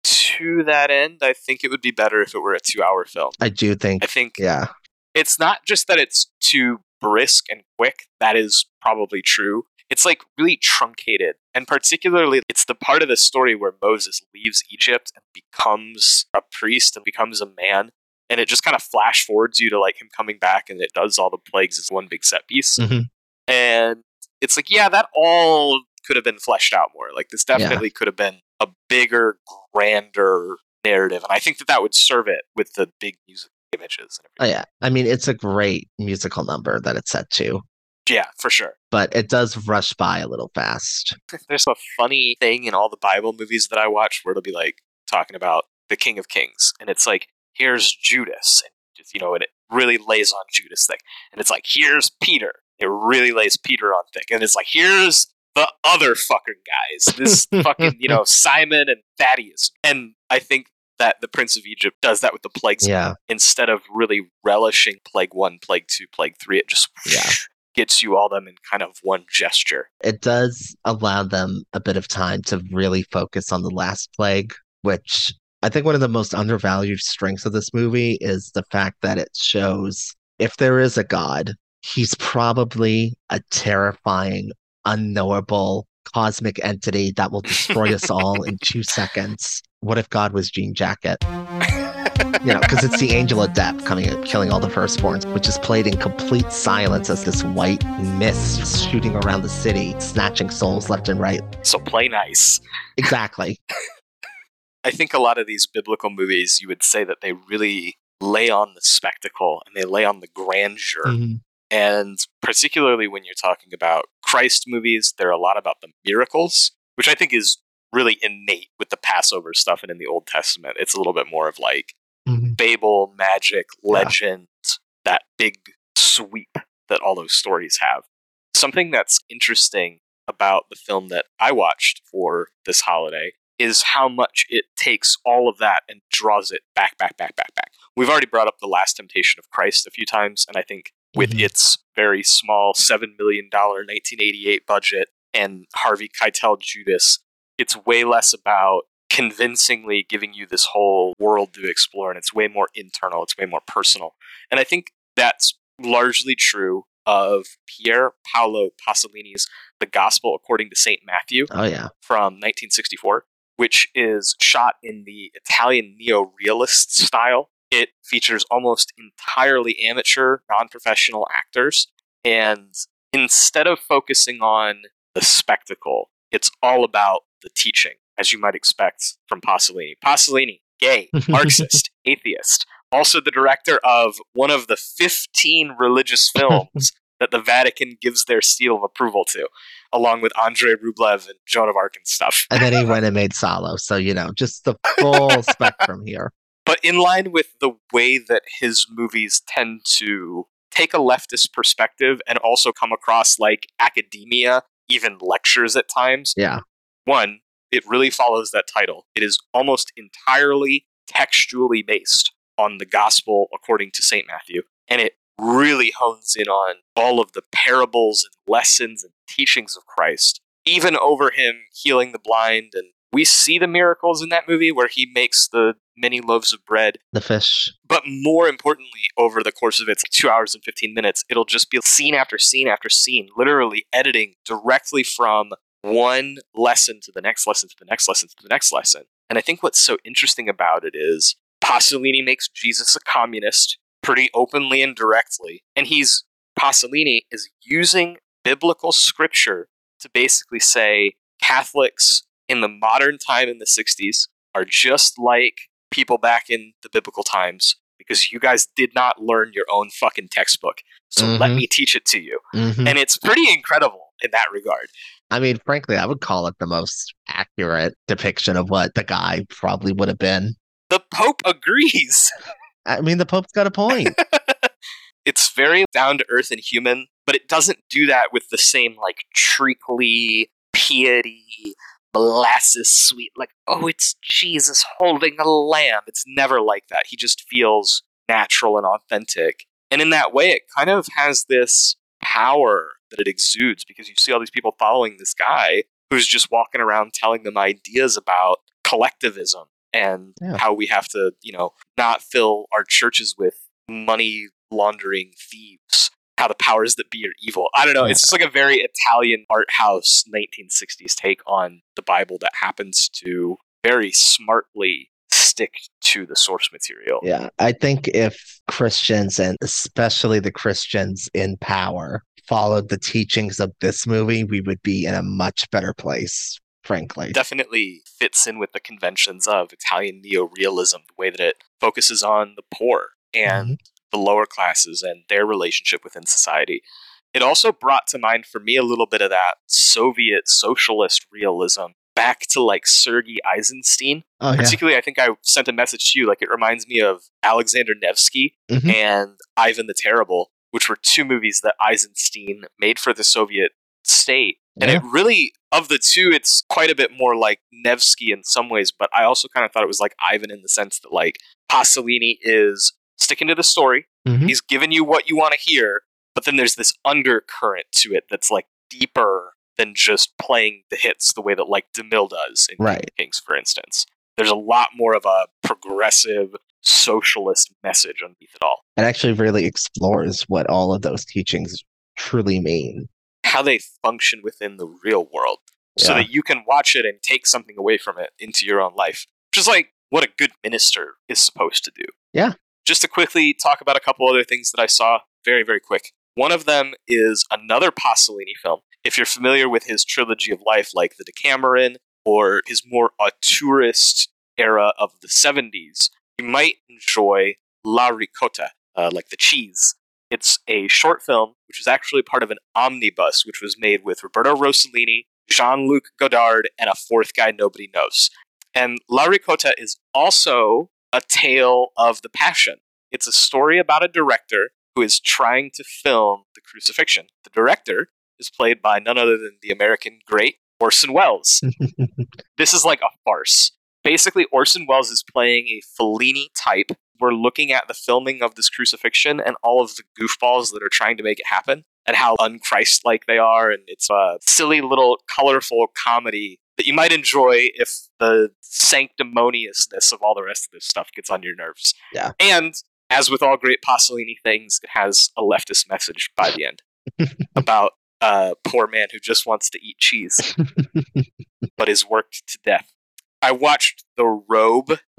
To that end, I think it would be better if it were a two hour film. I do think, I think yeah, it's not just that it's too brisk and quick. That is probably true. It's like really truncated. And particularly, it's the part of the story where Moses leaves Egypt and becomes a priest and becomes a man. And it just kind of flash forwards you to like him coming back and it does all the plagues as one big set piece. Mhm. And it's like, yeah, that all could have been fleshed out more. Like, this Yeah. definitely could have been a bigger, grander narrative. And I think that that would serve it with the big music images and oh yeah. I mean, it's a great musical number that it's set to, Yeah, for sure. But it does rush by a little fast. There's a funny thing in all the Bible movies that I watch where it'll be like talking about the King of Kings, and it's like, here's Judas, and just, you know, and it really lays on Judas thick, and it's like, here's Peter, it really lays Peter on thick, and it's like, here's the other fucking guys, this fucking, you know, Simon and Thaddeus, and I think that the Prince of Egypt does that with the plagues Yeah. instead of really relishing plague one, plague two, plague three, it just Yeah. Gets you all them in kind of one gesture. it does allow them a bit of time to really focus on the last plague, which I think one of the most undervalued strengths of this movie is the fact that it shows if there is a God, he's probably a terrifying, unknowable cosmic entity that will destroy us all in two seconds. What if God was Jean Jacket? You know, because it's the angel of death coming and killing all the firstborns, which is played in complete silence as this white mist shooting around the city, snatching souls left and right. So play nice. Exactly. I think a lot of these biblical movies, you would say that they really lay on the spectacle and they lay on the grandeur. Mhm. And particularly when you're talking about Christ movies, they're a lot about the miracles, which I think is really innate with the Passover stuff and in the Old Testament. It's a little bit more of like Mhm. fable, magic, legend, that big sweep that all those stories have. Something that's interesting about the film that I watched for this holiday is how much it takes all of that and draws it back, back, back, back, back. We've already brought up The Last Temptation of Christ a few times, and I think with Mhm. its very small $7 million 1988 budget and Harvey Keitel Judas, it's way less about convincingly giving you this whole world to explore, and it's way more internal, it's way more personal. And I think that's largely true of Pier Paolo Pasolini's The Gospel According to St. Matthew Oh yeah. from 1964, which is shot in the Italian neo realist style. It features almost entirely amateur, non professional actors. And instead of focusing on the spectacle, it's all about the teaching, as you might expect from Pasolini. Pasolini, gay, Marxist, atheist, also the director of one of the 15 religious films that the Vatican gives their seal of approval to, along with Andrei Rublev and Joan of Arc and stuff. And then he went and made Salo. So, you know, just the full spectrum here. But in line with the way that his movies tend to take a leftist perspective and also come across like academia, even lectures at times. Yeah. One, it really follows that title. It is almost entirely textually based on the gospel according to St. Matthew. And it really hones in on all of the parables and lessons and teachings of Christ, even over him healing the blind. And we see the miracles in that movie where he makes the many loaves of bread. The fish. But more importantly, over the course of its two hours and 15 minutes, it'll just be scene after scene after scene, literally editing directly from one lesson to the next lesson to the next lesson to the next lesson. And I think what's so interesting about it is Pasolini makes Jesus a communist pretty openly and directly. And he's Pasolini is using biblical scripture to basically say Catholics in the modern time in the 60s are just like people back in the biblical times because you guys did not learn your own fucking textbook. So mm-hmm. let me teach it to you. Mm-hmm. And it's pretty incredible in that regard. I mean, frankly, I would call it the most accurate depiction of what the guy probably would have been. The Pope agrees. I mean, the Pope's got a point. it's very down to earth and human, but it doesn't do that with the same like treacly piety molasses sweet, like, oh, it's Jesus holding a lamb. It's never like that. He just feels natural and authentic. And in that way, it kind of has this power that it exudes because you see all these people following this guy who's just walking around telling them ideas about collectivism and yeah. how we have to, you know, not fill our churches with money laundering thieves how the powers that be are evil. I don't know. It's just like a very Italian art house 1960s take on the Bible that happens to very smartly stick to the source material. Yeah. I think if Christians and especially the Christians in power followed the teachings of this movie, we would be in a much better place, frankly. Definitely fits in with the conventions of Italian neo-realism, the way that it focuses on the poor and mm-hmm the lower classes and their relationship within society. It also brought to mind for me a little bit of that Soviet socialist realism back to like Sergei Eisenstein. Oh, yeah. Particularly, I think I sent a message to you. Like, it reminds me of Alexander Nevsky mm-hmm. and Ivan the Terrible, which were two movies that Eisenstein made for the Soviet state. And yeah. it really, of the two, it's quite a bit more like Nevsky in some ways, but I also kind of thought it was like Ivan in the sense that like Pasolini is sticking to the story. Mm-hmm. He's giving you what you want to hear, but then there's this undercurrent to it that's like deeper than just playing the hits the way that like DeMille does in right. Kings, for instance. There's a lot more of a progressive socialist message underneath it all. It actually really explores what all of those teachings truly mean. How they function within the real world. Yeah. So that you can watch it and take something away from it into your own life. Which is like what a good minister is supposed to do. Yeah. Just to quickly talk about a couple other things that I saw, very, very quick. One of them is another Pasolini film. If you're familiar with his trilogy of life, like The Decameron or his more auteurist era of the 70s, you might enjoy La Ricotta, uh, like the cheese. It's a short film, which is actually part of an omnibus, which was made with Roberto Rossellini, Jean Luc Godard, and a fourth guy nobody knows. And La Ricotta is also a tale of the passion. It's a story about a director who is trying to film the crucifixion. The director is played by none other than the American great Orson Welles. this is like a farce. Basically, Orson Welles is playing a Fellini type. We're looking at the filming of this crucifixion and all of the goofballs that are trying to make it happen and how unchristlike they are. And it's a silly little colorful comedy that you might enjoy if the sanctimoniousness of all the rest of this stuff gets on your nerves. Yeah. And as with all great Pasolini things, it has a leftist message by the end about a poor man who just wants to eat cheese, but is worked to death. I watched The Robe.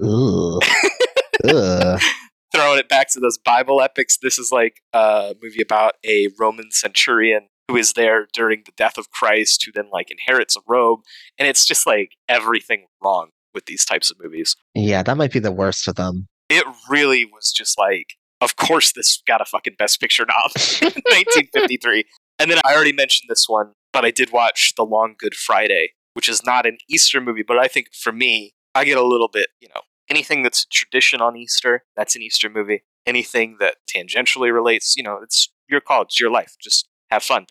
Throwing it back to those Bible epics. This is like a movie about a Roman centurion who is there during the death of Christ, who then like inherits a robe, and it's just like everything wrong with these types of movies. Yeah, that might be the worst of them. It really was just like Of course, this got a fucking Best Picture nom, 1953. And then I already mentioned this one, but I did watch The Long Good Friday, which is not an Easter movie, but I think for me, I get a little bit, you know, anything that's a tradition on Easter, that's an Easter movie. Anything that tangentially relates, you know, it's your call, it's your life. Just have fun.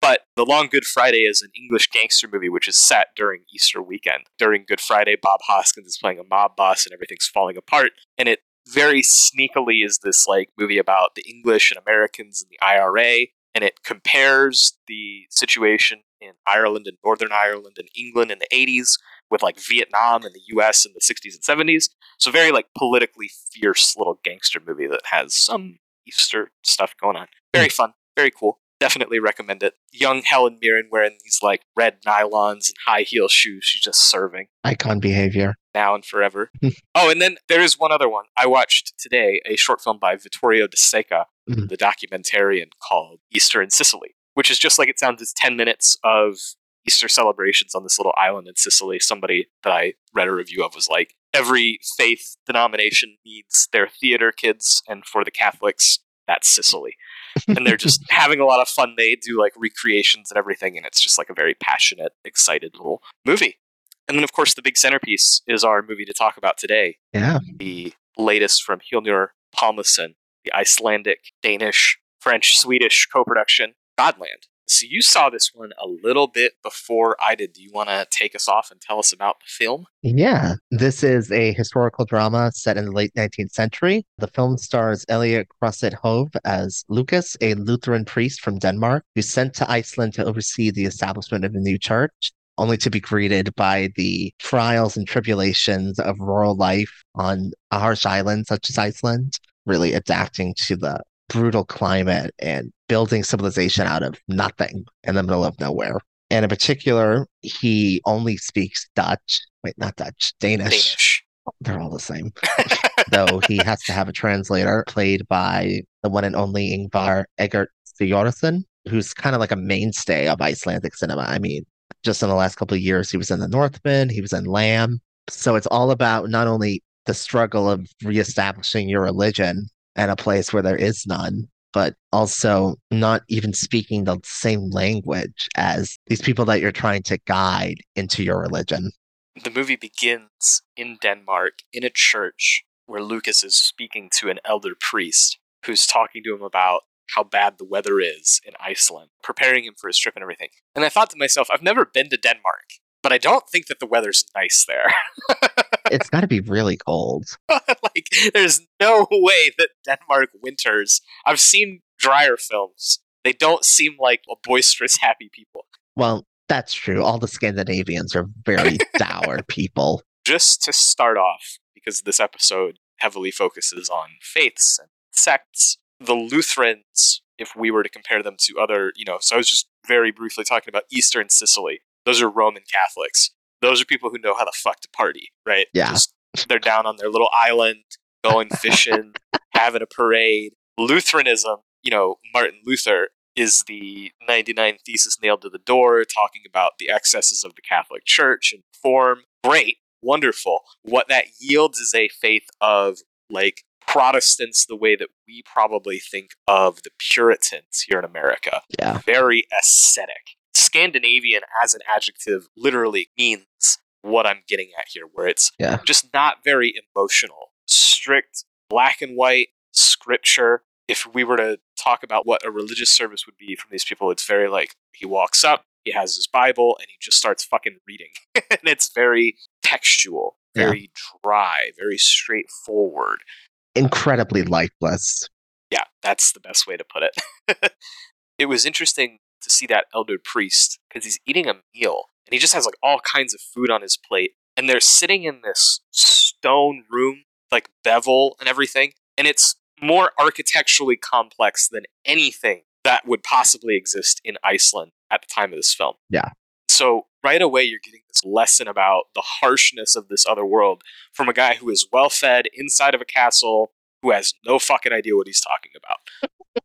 But The Long Good Friday is an English gangster movie which is set during Easter weekend. During Good Friday, Bob Hoskins is playing a mob boss and everything's falling apart. And it very sneakily is this like movie about the English and Americans and the IRA. And it compares the situation in Ireland and Northern Ireland and England in the 80s with like Vietnam and the US in the 60s and 70s. So very like politically fierce little gangster movie that has some Easter stuff going on. Very mm. fun, very cool. Definitely recommend it. Young Helen Mirren wearing these like red nylons and high heel shoes. She's just serving Icon behavior. now and forever. oh, and then there is one other one. I watched today a short film by Vittorio De Seta, Mhm. the documentarian called Easter in Sicily, which is just like it sounds. It's 10 minutes of Easter celebrations on this little island in Sicily. Somebody that I read a review of was like, every faith denomination needs their theater kids, and for the Catholics, that's Sicily. and they're just having a lot of fun. They do like recreations and everything, and it's just like a very passionate, excited little movie. And then, of course, the big centerpiece is our movie to talk about today, Yeah. the latest from Hlynur Pálmason, the Icelandic, Danish, French, Swedish co-production, Godland. So you saw this one a little bit before I did. Do you want to take us off and tell us about the film? Yeah, this is a historical drama set in the late 19th century. The film stars Elliot Crosset Hove as Lucas, a Lutheran priest from Denmark who's sent to Iceland to oversee the establishment of a new church, only to be greeted by the trials and tribulations of rural life on a harsh island such as Iceland, really adapting to the brutal climate and building civilization out of nothing in the middle of nowhere. And in particular, he only speaks Dutch. Wait, not Dutch, Danish. Danish. They're all the same. Though he has to have a translator played by the one and only Ingvar Eggert Sigurðsson, who's kind of like a mainstay of Icelandic cinema. I mean, just in the last couple of years, he was in The Northman, he was in Lamb. So it's all about not only the struggle of reestablishing your religion in a place where there is none, but also not even speaking the same language as these people that you're trying to guide into your religion. The movie begins in Denmark in a church where Lucas is speaking to an elder priest who's talking to him about how bad the weather is in Iceland, preparing him for his trip and everything. And I thought to myself, I've never been to Denmark, but I don't think that the weather's nice there. It's got to be really cold. like, there's no way that Denmark winters. I've seen drier films. They don't seem like a boisterous, happy people. Well, that's true. All the Scandinavians are very dour people. just to start off, because this episode heavily focuses on faiths and sects, the Lutherans, if we were to compare them to other, you know, so I was just very briefly talking about Eastern Sicily. Those are Roman Catholics. Those are people who know how the fuck to party, right? Yeah. Just, they're down on their little island, going fishing, having a parade. Lutheranism, you know, Martin Luther is the 99 thesis nailed to the door, talking about the excesses of the Catholic Church and form. Great, wonderful. What that yields is a faith of like Protestants, the way that we probably think of the Puritans here in America. Yeah. Very ascetic. Scandinavian as an adjective literally means what I'm getting at here, where it's Yeah. just not very emotional. Strict, black and white scripture. If we were to talk about what a religious service would be from these people, it's very like he walks up, he has his Bible, and he just starts fucking reading. and it's very textual, Yeah. very dry, very straightforward. Incredibly lifeless. Yeah, that's the best way to put it. it was interesting to see that elder priest because he's eating a meal and he just has like all kinds of food on his plate. And they're sitting in this stone room, like bevel and everything. And it's more architecturally complex than anything that would possibly exist in Iceland at the time of this film. Yeah. So right away, you're getting this lesson about the harshness of this other world from a guy who is well fed inside of a castle who has no fucking idea what he's talking about.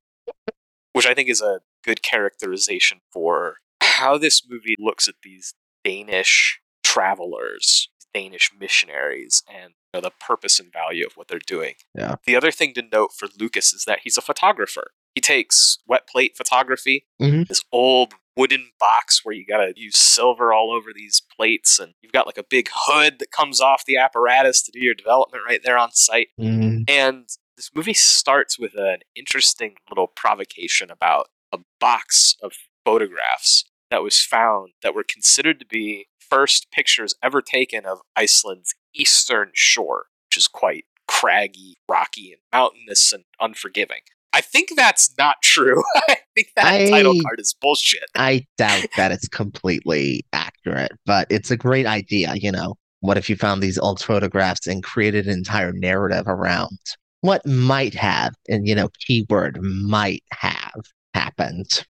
Which I think is a good characterization for how this movie looks at these Danish travelers, Danish missionaries and you know, the purpose and value of what they're doing. Yeah. The other thing to note for Lucas is that he's a photographer. He takes wet plate photography, Mhm. this old wooden box where you got to use silver all over these plates, and you've got like a big hood that comes off the apparatus to do your development right there on site. Mm, And this movie starts with an interesting little provocation about a box of photographs that was found that were considered to be first pictures ever taken of Iceland's eastern shore, which is quite craggy, rocky, and mountainous and unforgiving. I think that's not true. I think that I- title card is bullshit. I doubt that it's completely accurate, but it's a great idea. You know, what if you found these old photographs and created an entire narrative around what might have, and you know, keyword might have happened?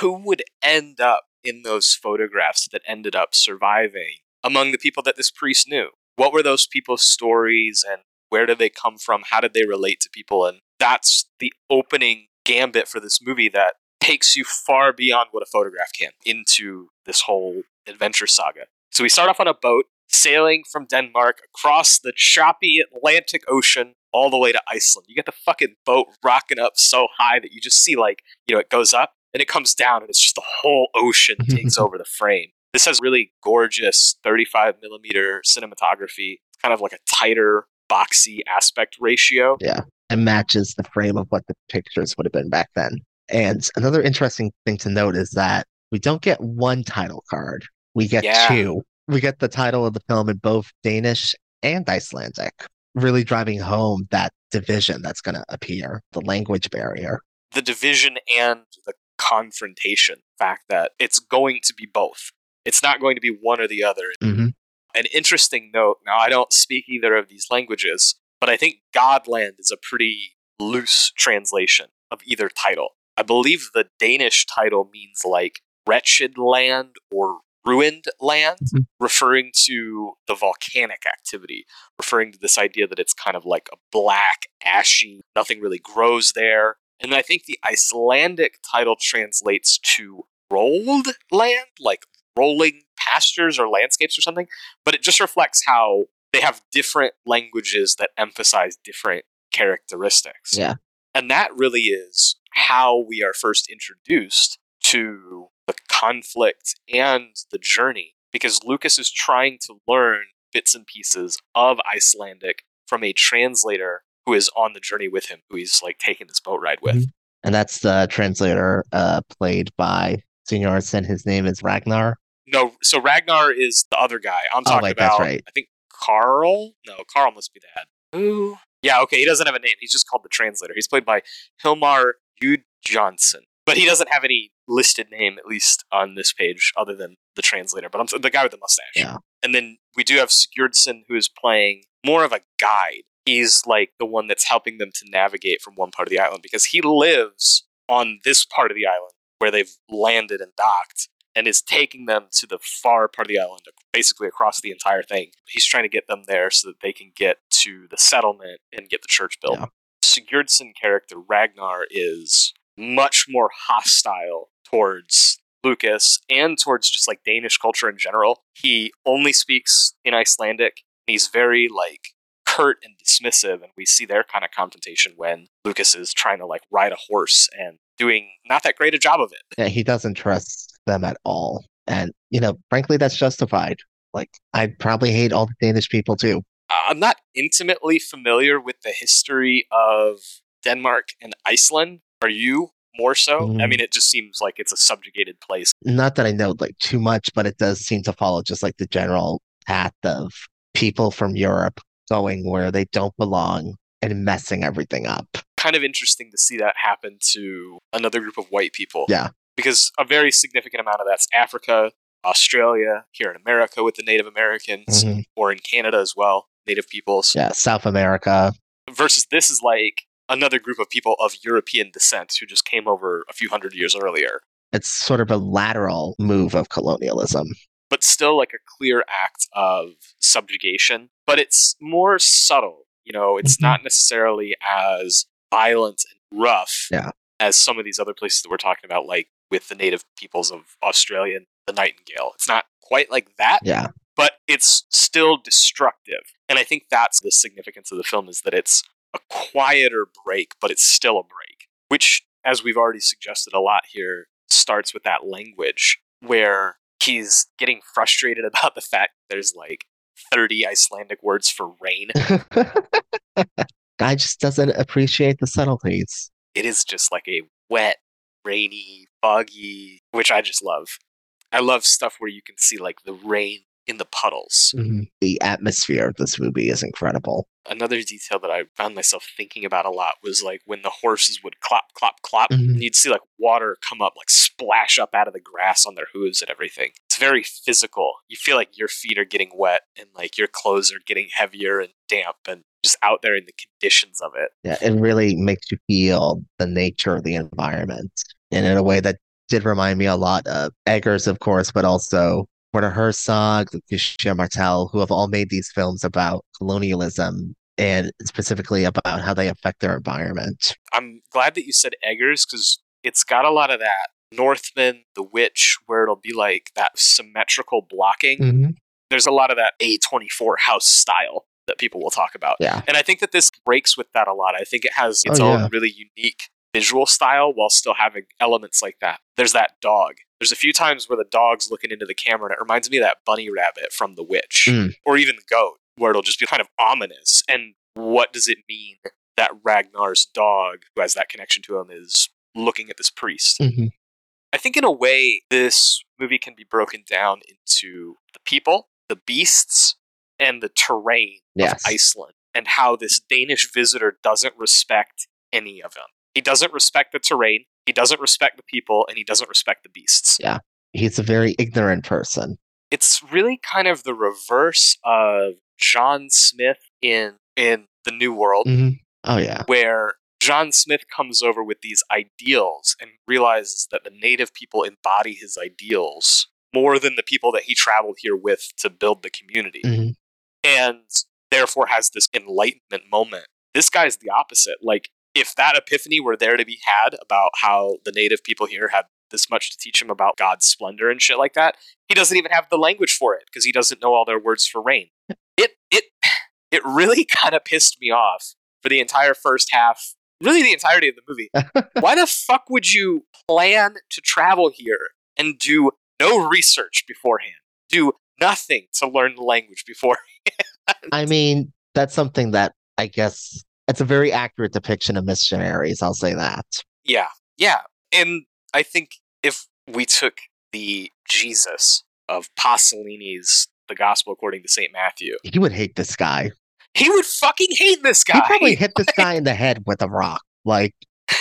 who would end up in those photographs that ended up surviving among the people that this priest knew? What were those people's stories and where did they come from? How did they relate to people? And that's the opening gambit for this movie that takes you far beyond what a photograph can into this whole adventure saga. So we start off on a boat sailing from Denmark across the choppy Atlantic Ocean all the way to Iceland. You get the fucking boat rocking up so high that you just see like, you know, it goes up and it comes down and it's just the whole ocean takes over the frame. This has really gorgeous 35 millimeter cinematography, kind of like a tighter, boxy aspect ratio. Yeah. And matches the frame of what the pictures would have been back then. And another interesting thing to note is that we don't get one title card. We get Yeah. two. We get the title of the film in both Danish and Icelandic, really driving home that division that's going to appear, the language barrier. The division and the confrontation fact that it's going to be both. It's not going to be one or the other. hmm An interesting note now, I don't speak either of these languages, but I think Godland is a pretty loose translation of either title. I believe the Danish title means like wretched land or ruined land, Mhm. referring to the volcanic activity, referring to this idea that it's kind of like a black, ashy, nothing really grows there. And I think the Icelandic title translates to rolled land, like rolling pastures or landscapes or something but it just reflects how they have different languages that emphasize different characteristics. Yeah. And that really is how we are first introduced to conflict and the journey because Lucas is trying to learn bits and pieces of Icelandic from a translator who is on the journey with him, who he's like taking this boat ride with. Mhm. And that's the translator uh, played by Sigurdsson. His name is Ragnar. No, so Ragnar is the other guy. I'm Oh, talking wait, that's about. right. I think Carl. No, Carl must be the head. Who? Yeah, okay. He doesn't have a name. He's just called the translator. He's played by Hilmar Jude Johnson, but he doesn't have any listed name at least on this page other than the translator. But I'm the guy with the mustache. Yeah. And then we do have Sigurdsson, who is playing more of a guide. He's like the one that's helping them to navigate from one part of the island because he lives on this part of the island where they've landed and docked and is taking them to the far part of the island, basically across the entire thing. He's trying to get them there so that they can get to the settlement and get the church built. Yeah. Sigurdsson character Ragnar is much more hostile towards Lucas and towards just like Danish culture in general. He only speaks in Icelandic. He's very like curt and dismissive, and we see their kind of confrontation when Lucas is trying to like ride a horse and doing not that great a job of it. Yeah, he doesn't trust them at all. And, you know, frankly, that's justified. Like, I'd probably hate all the Danish people too. I'm not intimately familiar with the history of Denmark and Iceland. Are you more so? I Mm. mean, it just seems like it's a subjugated place. Not that I know like too much, but it does seem to follow just like the general path of people from Europe going where they don't belong and messing everything up. Kind of interesting to see that happen to another group of white people. Yeah. Because a very significant amount of that's Africa, Australia, here in America with the Native Americans, Mhm. or in Canada as well, Native peoples. Yeah, South America. Versus this is like another group of people of European descent who just came over a few hundred years earlier. It's sort of a lateral move of colonialism. but still like a clear act of subjugation. But it's more subtle. You know, it's Mhm. not necessarily as violent and rough Yeah. as some of these other places that we're talking about, like with the native peoples of Australia and the Nightingale. It's not quite like that, Yeah. but it's still destructive. And I think that's the significance of the film is that it's a quieter break, but it's still a break, which, as we've already suggested a lot here, starts with that language where he's getting frustrated about the fact there's like 30 Icelandic words for rain. Guy just doesn't appreciate the subtleties. It is just like a wet, rainy, foggy, which I just love. I love stuff where you can see like the rain in the puddles. Mm-hmm. The atmosphere of this movie is incredible. Another detail that I found myself thinking about a lot was like when the horses would clop, clop, clop, Mhm. and you'd see like water come up, like splash up out of the grass on their hooves and everything. It's very physical. You feel like your feet are getting wet and like your clothes are getting heavier and damp and just out there in the conditions of it. Yeah, it really makes you feel the nature of the environment. And in a way that did remind me a lot of Eggers, of course, but also Werner Herzog, Lucrecia Martel, who have all made these films about colonialism and specifically about how they affect their environment. I'm glad that you said Eggers because it's got a lot of that Northman, The Witch, where it'll be like that symmetrical blocking. Mm-hmm. There's a lot of that A24 house style that people will talk about. Yeah. And I think that this breaks with that a lot. I think it has its Oh, own yeah. really unique visual style while still having elements like that. There's that dog. There's a few times where the dog's looking into the camera and it reminds me of that bunny rabbit from The Witch Mm. or even the goat, where it'll just be kind of ominous. And what does it mean that Ragnar's dog, who has that connection to him, is looking at this priest? Mm-hmm. I think in a way this movie can be broken down into the people, the beasts, and the terrain Yes. of Iceland, and how this Danish visitor doesn't respect any of them. He doesn't respect the terrain, he doesn't respect the people, and he doesn't respect the beasts. Yeah. He's a very ignorant person. It's really kind of the reverse of John Smith in in the New World Mm-hmm. Oh, yeah. where John Smith comes over with these ideals and realizes that the native people embody his ideals more than the people that he traveled here with to build the community. Mhm. And therefore has this enlightenment moment. This guy's the opposite. Like, if that epiphany were there to be had about how the native people here had this much to teach him about God's splendor and shit like that, he doesn't even have the language for it because he doesn't know all their words for rain. It it it really kind of pissed me off for the entire first half, really the entirety of the movie. Why the fuck would you plan to travel here and do no research beforehand? Do nothing to learn the language before? I mean, that's something that I guess it's a very accurate depiction of missionaries. I'll say that. Yeah, yeah. And I think if we took the Jesus of Pasolini's The Gospel According to St. Matthew, He would hate this guy. he would fucking hate this guy. He probably hit this guy in the head with a rock. Like,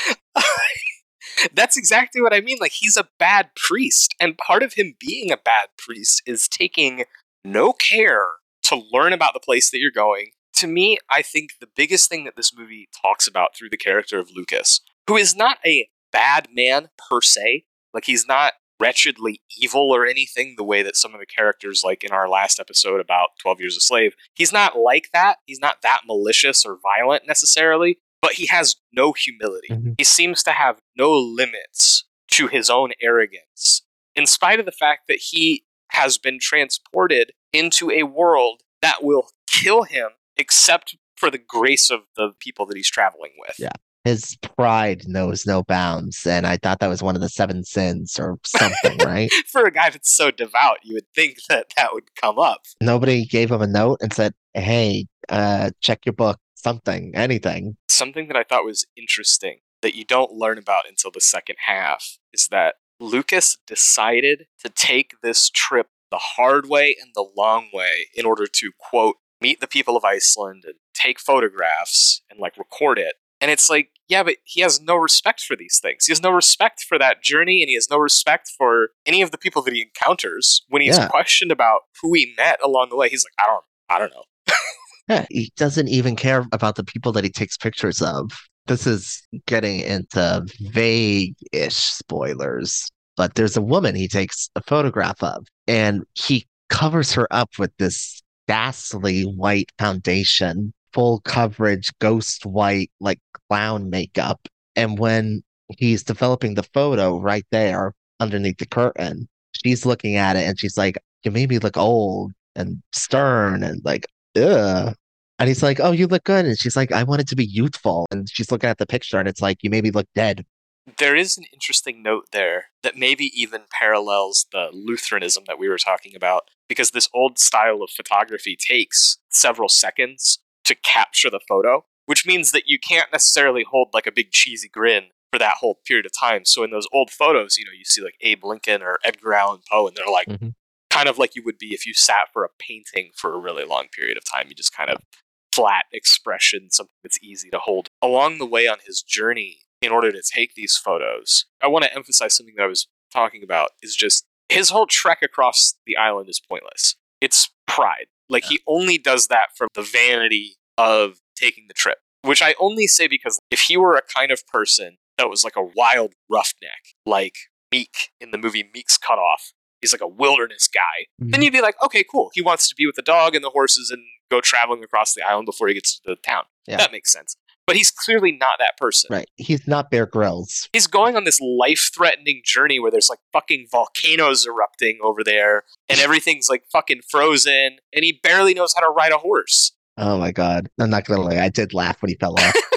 That's exactly what I mean. Like, he's a bad priest. And part of him being a bad priest is taking no care to learn about the place that you're going. To me, I think the biggest thing that this movie talks about through the character of Lucas, who is not a bad man per se, like, he's not wretchedly evil or anything the way that some of the characters like in our last episode about 12 years a slave he's not like that he's not that malicious or violent necessarily but he has no humility Mhm. he seems to have no limits to his own arrogance in spite of the fact that he has been transported into a world that will kill him except for the grace of the people that he's traveling with Yeah. his pride knows no bounds. And I thought that was one of the seven sins or something, right? for a guy that's so devout you would think that that would come up Nobody gave him a note and said, hey, uh, check your book, something, anything. something that I thought was interesting that you don't learn about until the second half is that Lucas decided to take this trip the hard way and the long way in order to quote meet the people of Iceland and take photographs and like record it. And it's like, yeah, but he has no respect for these things. He has no respect for that journey and he has no respect for any of the people that he encounters. When he's Yeah. questioned about who he met along the way, he's like, I don't I don't know. Yeah, he doesn't even care about the people that he takes pictures of. This is getting into vague ish spoilers, but there's a woman he takes a photograph of, and he covers her up with this ghastly white foundation, full coverage, ghost white, like clown makeup. And when he's developing the photo right there underneath the curtain, she's looking at it and she's like, You made me look old. and stern and like, ugh. And he's like, Oh, you look good. And she's like, I wanted to be youthful. And she's looking at the picture and it's like, You made me look dead. There is an interesting note there that maybe even parallels the Lutheranism that we were talking about, because this old style of photography takes several seconds to capture the photo, which means that you can't necessarily hold like a big cheesy grin for that whole period of time. So in those old photos, you know, you see like Abe Lincoln or Edgar Allan Poe, and they're like Mhm. kind of like you would be if you sat for a painting for a really long period of time. You just kind of flat expression, something that's easy to hold. Along the way on his journey, in order to take these photos, I want to emphasize something that I was talking about is just his whole trek across the island is pointless. It's pride. Like he only does that for the vanity of taking the trip, which I only say because if he were a kind of person that was like a wild roughneck, like Meek in the movie Meek's Cut Off, he's like a wilderness guy, then mhm. you'd be like, okay, cool. He wants to be with the dog and the horses and go traveling across the island before he gets to the town. Yeah. That makes sense. But he's clearly not that person. Right. He's not Bear Grylls. He's going on this life threatening journey where there's like fucking volcanoes erupting over there and everything's like fucking frozen and he barely knows how to ride a horse. Oh my God. I'm not going to lie. I did laugh when he fell off.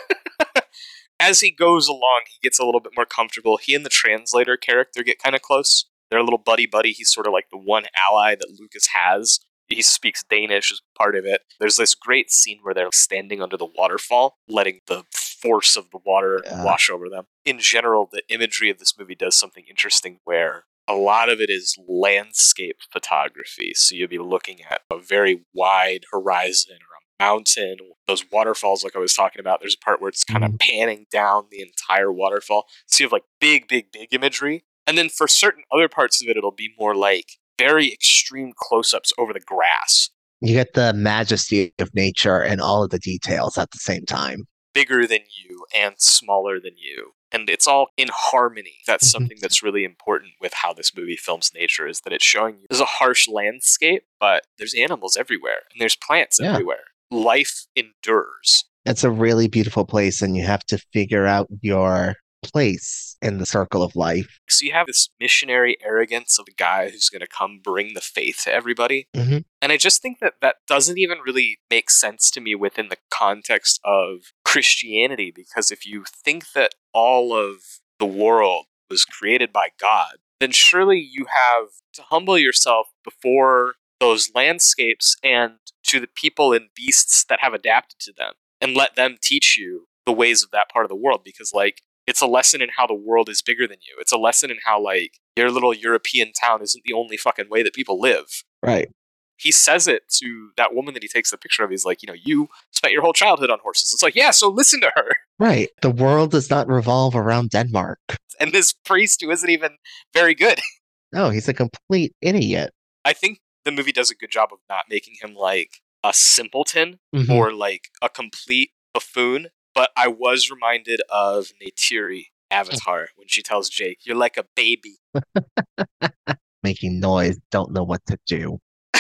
As he goes along, he gets a little bit more comfortable. He and the translator character get kind of close. They're a little buddy buddy. He's sort of like the one ally that Lucas has. He speaks Danish as part of it. There's this great scene where they're standing under the waterfall, letting the force of the water Yeah. wash over them. In general, the imagery of this movie does something interesting where a lot of it is landscape photography. So you'll be looking at a very wide horizon or a mountain, those waterfalls, like I was talking about. There's a part where it's kind of mm-hmm. panning down the entire waterfall. So you have like big, big, big imagery. And then for certain other parts of it, it'll be more like very extreme close ups over the grass, You get the majesty of nature and all of the details at the same time. bigger than you and smaller than you. And it's all in harmony. That's Mhm. something that's really important with how this movie films nature is that it's showing you there's a harsh landscape, but there's animals everywhere and there's plants Yeah. everywhere. Life endures. It's a really beautiful place, and you have to figure out your place in the circle of life. So you have this missionary arrogance of a guy who's going to come bring the faith to everybody. Mhm. And I just think that that doesn't even really make sense to me within the context of Christianity, because if you think that all of the world was created by God, then surely you have to humble yourself before those landscapes and to the people and beasts that have adapted to them and let them teach you the ways of that part of the world because like it's a lesson in how the world is bigger than you. It's a lesson in how like your little European town isn't the only fucking way that people live. Right. He says it to that woman that he takes the picture of. He's like, you know, you spent your whole childhood on horses. It's like, yeah, so listen to her. Right. The world does not revolve around Denmark. And this priest who isn't even very good. No, he's a complete idiot. I think the movie does a good job of not making him like a simpleton Mhm. or like a complete buffoon. But I was reminded of Neytiri Avatar when she tells Jake, "You're like a baby." Making noise, don't know what to do.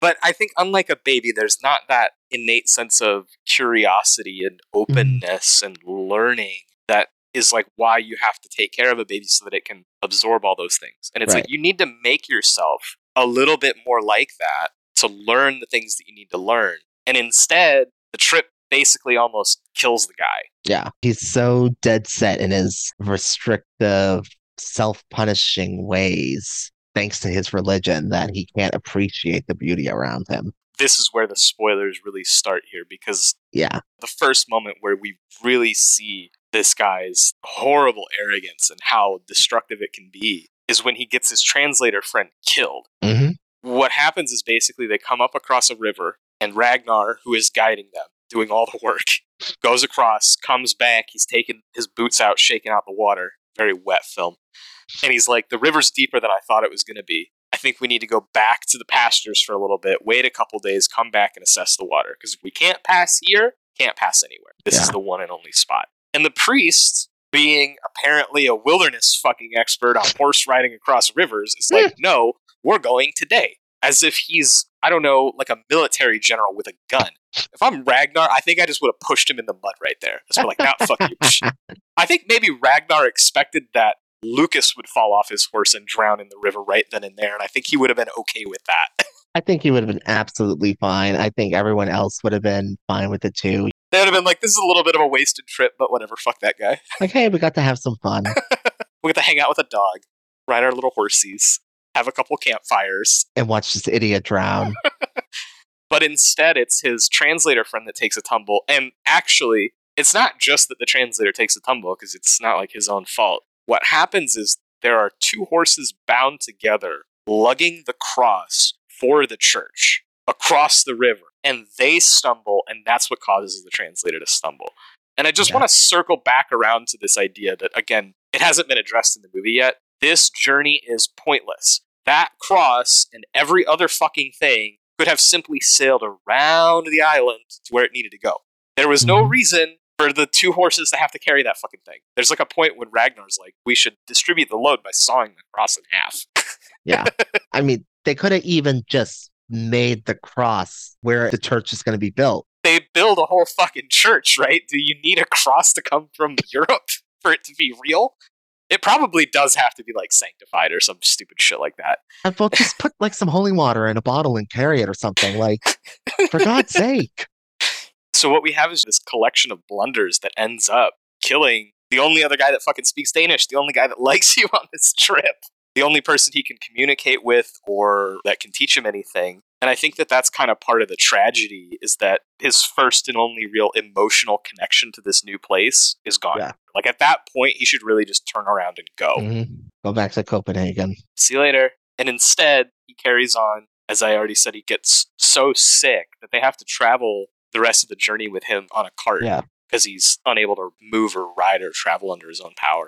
But I think, unlike a baby, there's not that innate sense of curiosity and mm-hmm. openness and learning that is like why you have to take care of a baby so that it can absorb all those things. And it's Right. like you need to make yourself a little bit more like that to learn the things that you need to learn. And instead, the trip basically almost kills the guy. Yeah. He's so dead set in his restrictive, self punishing ways, thanks to his religion, that he can't appreciate the beauty around him. This is where the spoilers really start here because Yeah. the first moment where we really see this guy's horrible arrogance and how destructive it can be is when he gets his translator friend killed. hmm What happens is basically they come up across a river, and Ragnar, who is guiding them, doing all the work, goes across, comes back. He's taking his boots out, shaking out the water. Very wet film. And he's like, The river's deeper than I thought it was going to be. I think we need to go back to the pastures for a little bit, wait a couple days, come back and assess the water. Because if we can't pass here, can't pass anywhere. This is the one and only spot. And the priest, being apparently a wilderness fucking expert on horse riding across rivers, is like, eh. no, we're going today. As if he's, I don't know, like a military general with a gun. If I'm Ragnar, I think I just would have pushed him in the mud right there. Just like, no, fuck you. I think maybe Ragnar expected that Lucas would fall off his horse and drown in the river right then and there, and I think he would have been okay with that. I think he would have been absolutely fine. I think everyone else would have been fine with it too. They would have been like, this is a little bit of a wasted trip, but whatever, fuck that guy. Like, hey, we got to have some fun. we get to hang out with a dog, ride our little horsies, have a couple campfires. and watch this idiot drown. But instead, it's his translator friend that takes a tumble. And actually, it's not just that the translator takes a tumble, because it's not like his own fault. What happens is there are two horses bound together, lugging the cross for the church across the river. And they stumble, and that's what causes the translator to stumble. And I just Yeah. want to circle back around to this idea that, again, it hasn't been addressed in the movie yet. This journey is pointless. That cross and every other fucking thing could have simply sailed around the island to where it needed to go. There was no Mhm. reason for the two horses to have to carry that fucking thing. There's like a point when Ragnar's like, we should distribute the load by sawing the cross in half. Yeah. I mean, they could have even just made the cross where the church is going to be built. They build a whole fucking church, right? Do you need a cross to come from Europe for it to be real? It probably does have to be like sanctified or some stupid shit like that. And well, just put like some holy water in a bottle and carry it or something. Like, for God's sake. So what we have is this collection of blunders that ends up killing the only other guy that fucking speaks Danish, the only guy that likes you on this trip, the only person he can communicate with or that can teach him anything. And I think that that's kind of part of the tragedy is that his first and only real emotional connection to this new place is gone. Yeah. Like at that point, he should really just turn around and go. Mhm. Go back to Copenhagen. See you later. And instead, he carries on. As I already said, he gets so sick that they have to travel the rest of the journey with him on a cart Yeah. because he's unable to move or ride or travel under his own power.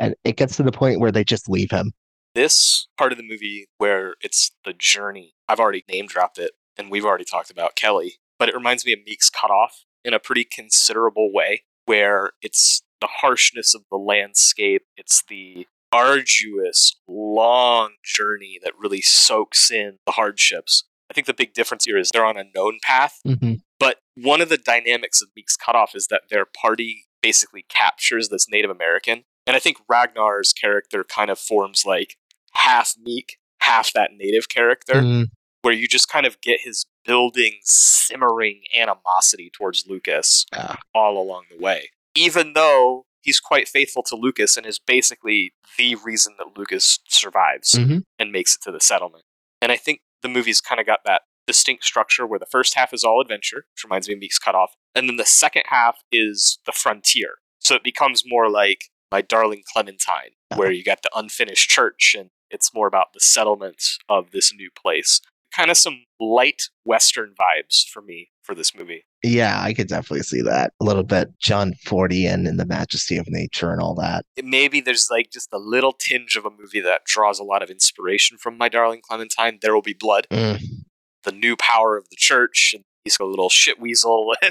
And it gets to the point where they just leave him. This part of the movie where it's the journey, I've already name dropped it and we've already talked about Kelly, but it reminds me of Meek's Cutoff in a pretty considerable way where it's the harshness of the landscape, it's the arduous, long journey that really soaks in the hardships. I think the big difference here is they're on a known path hmm but one of the dynamics of Meek's Cutoff is that their party basically captures this Native American. And I think Ragnar's character kind of forms like half Meek, half that Native character, Mm, where you just kind of get his building, simmering animosity towards Lucas Yeah. all along the way. Even though he's quite faithful to Lucas and is basically the reason that Lucas survives Mhm. and makes it to the settlement. And I think the movie's kind of got that distinct structure where the first half is all adventure, which reminds me of Meek's Cutoff, and then the second half is the frontier. So it becomes more like My Darling Clementine, where you got the unfinished church and it's more about the settlement of this new place. Kind of some light Western vibes for me for this movie. Yeah, I could definitely see that. A little bit John Fordian and in the majesty of nature and all that. Maybe there's like just a little tinge of a movie that draws a lot of inspiration from My Darling Clementine. There will be blood, Mm. the new power of the church, and he's a little shit weasel.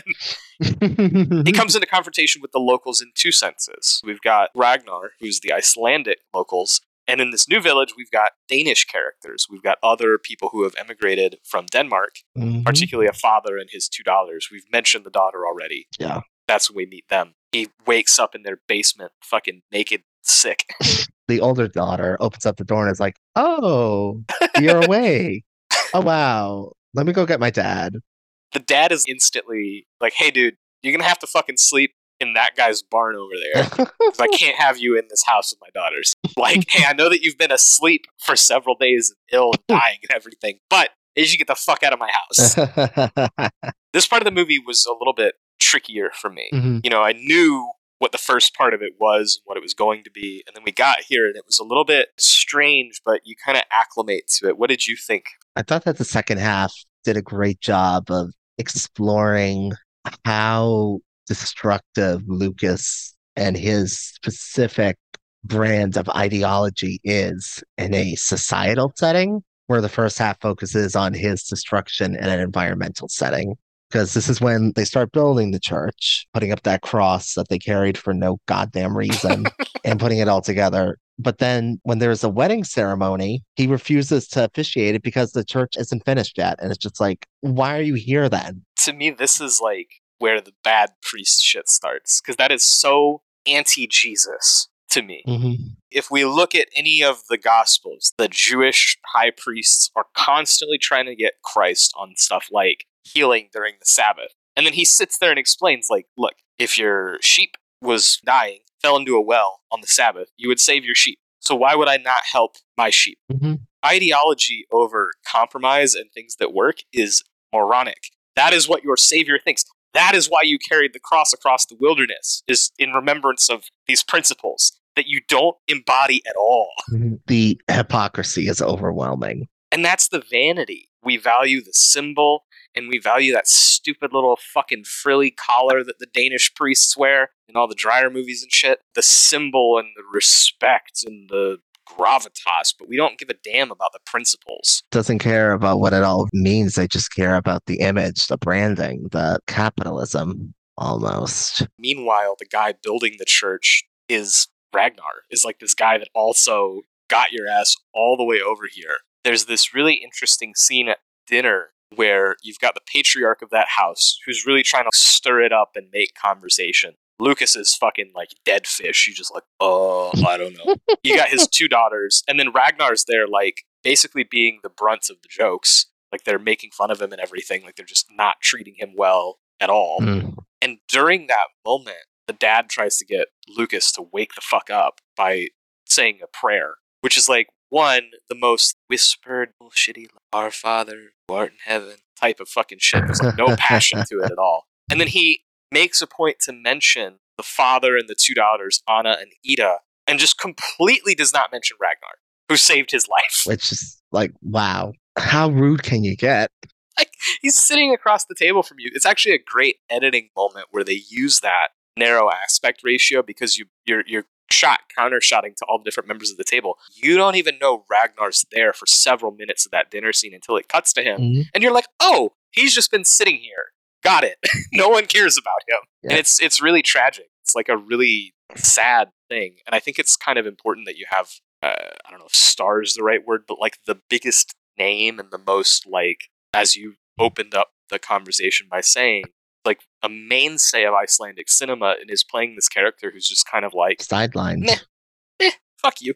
And he comes into confrontation with the locals in two senses. We've got Ragnar, who's the Icelandic locals, and in this new village, we've got Danish characters. We've got other people who have emigrated from Denmark, Mhm. particularly a father and his two daughters. We've mentioned the daughter already. Yeah. That's when we meet them. He wakes up in their basement, fucking naked, sick. The older daughter opens up the door and is like, Oh, you're awake. oh, wow. Let me go get my dad. The dad is instantly like, "Hey, dude, you're gonna have to fucking sleep in that guy's barn over there. 'cause I can't have you in this house with my daughters. Like, hey, I know that you've been asleep for several days, and ill and dying and everything, but you should get the fuck out of my house. this part of the movie was a little bit trickier for me. Mhm. You know, I knew what the first part of it was, what it was going to be, and then we got here and it was a little bit strange, but you kind of acclimate to it. What did you think? I thought that the second half did a great job of exploring how destructive Lucas and his specific brand of ideology is in a societal setting, where the first half focuses on his destruction in an environmental setting. Because this is when they start building the church, putting up that cross that they carried for no goddamn reason, and putting it all together. But then when there's a wedding ceremony, he refuses to officiate it because the church isn't finished yet. And it's just like, why are you here then? to me, this is like where the bad priest shit starts because that is so anti Jesus to me. hmm If we look at any of the Gospels, the Jewish high priests are constantly trying to get Christ on stuff like healing during the Sabbath. And then he sits there and explains, like, look, if your sheep was dying, fell into a well on the Sabbath, you would save your sheep. So why would I not help my sheep? hmm Ideology over compromise and things that work is moronic. That is what your savior thinks. That is why you carried the cross across the wilderness, is in remembrance of these principles that you don't embody at all. The hypocrisy is overwhelming. And that's the vanity. We value the symbol and we value that stupid little fucking frilly collar that the Danish priests wear in all the Dreyer movies and shit. The symbol and the respect and the gravitas, but we don't give a damn about the principles. Doesn't care about what it all means. They just care about the image, the branding, the capitalism almost. Meanwhile, the guy building the church is Ragnar, is like this guy that also got your ass all the way over here. There's this really interesting scene at dinner where you've got the patriarch of that house who's really trying to stir it up and make conversation. Lucas is fucking like dead fish. You just like, oh, I don't know. you got his two daughters, and then Ragnar's there, like basically being the brunt of the jokes. Like they're making fun of him and everything. Like they're just not treating him well at all. Mm. And during that moment, the dad tries to get Lucas to wake the fuck up by saying a prayer, which is like one, the most whispered, bullshitty, Our Father who art in heaven type of fucking shit. There's like no passion to it at all. And then he makes a point to mention the father and the two daughters, Anna and Ida, and just completely does not mention Ragnar, who saved his life. Which is like, wow. How rude can you get? Like, he's sitting across the table from you. It's actually a great editing moment where they use that narrow aspect ratio because you you're you're shot counter shotting to all the different members of the table. You don't even know Ragnar's there for several minutes of that dinner scene until it cuts to him, Mhm. and you're like, oh, he's just been sitting here. Got it. no one cares about him, Yeah. and it's it's really tragic. It's like a really sad thing, and I think it's kind of important that you have uh, I don't know if star is the right word, but like the biggest name and the most like as you opened up the conversation by saying like a mainstay of Icelandic cinema and is playing this character who's just kind of like Sidelined. Meh. eh, fuck you.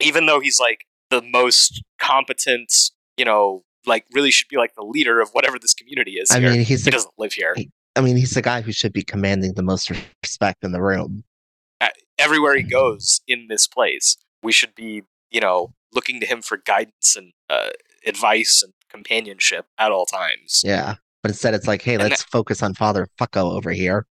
Even though he's like the most competent, you know, like really should be like the leader of whatever this community is I here. mean, he's he doesn't live here. I mean, he's the guy who should be commanding the most respect in the room. Everywhere he goes in this place, we should be, you know, looking to him for guidance and uh, advice and companionship at all times. Yeah. But instead, it's like, hey, let's focus on Father Fucko over here.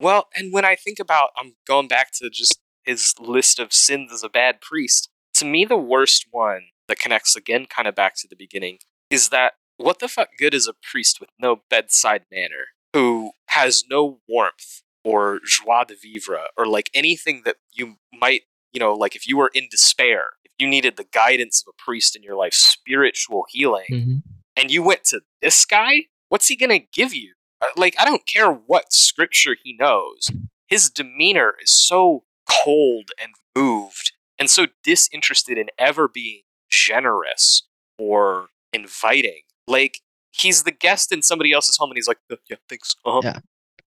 Well, and when I think about, I'm going back to just his list of sins as a bad priest. To me, the worst one that connects again kind of back to the beginning is that what the fuck good is a priest with no bedside manner who has no warmth or joie de vivre or like anything that you might, you know, like if you were in despair, if you needed the guidance of a priest in your life, spiritual healing, Mhm. and you went to this guy, what's he going to give you? Uh, Like, I don't care what scripture he knows. His demeanor is so cold and moved and so disinterested in ever being generous or inviting. Like, he's the guest in somebody else's home and he's like, "Uh, yeah, thanks. Uh-huh. Yeah.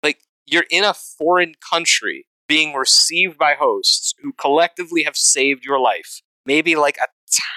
Like, you're in a foreign country being received by hosts who collectively have saved your life. Maybe like a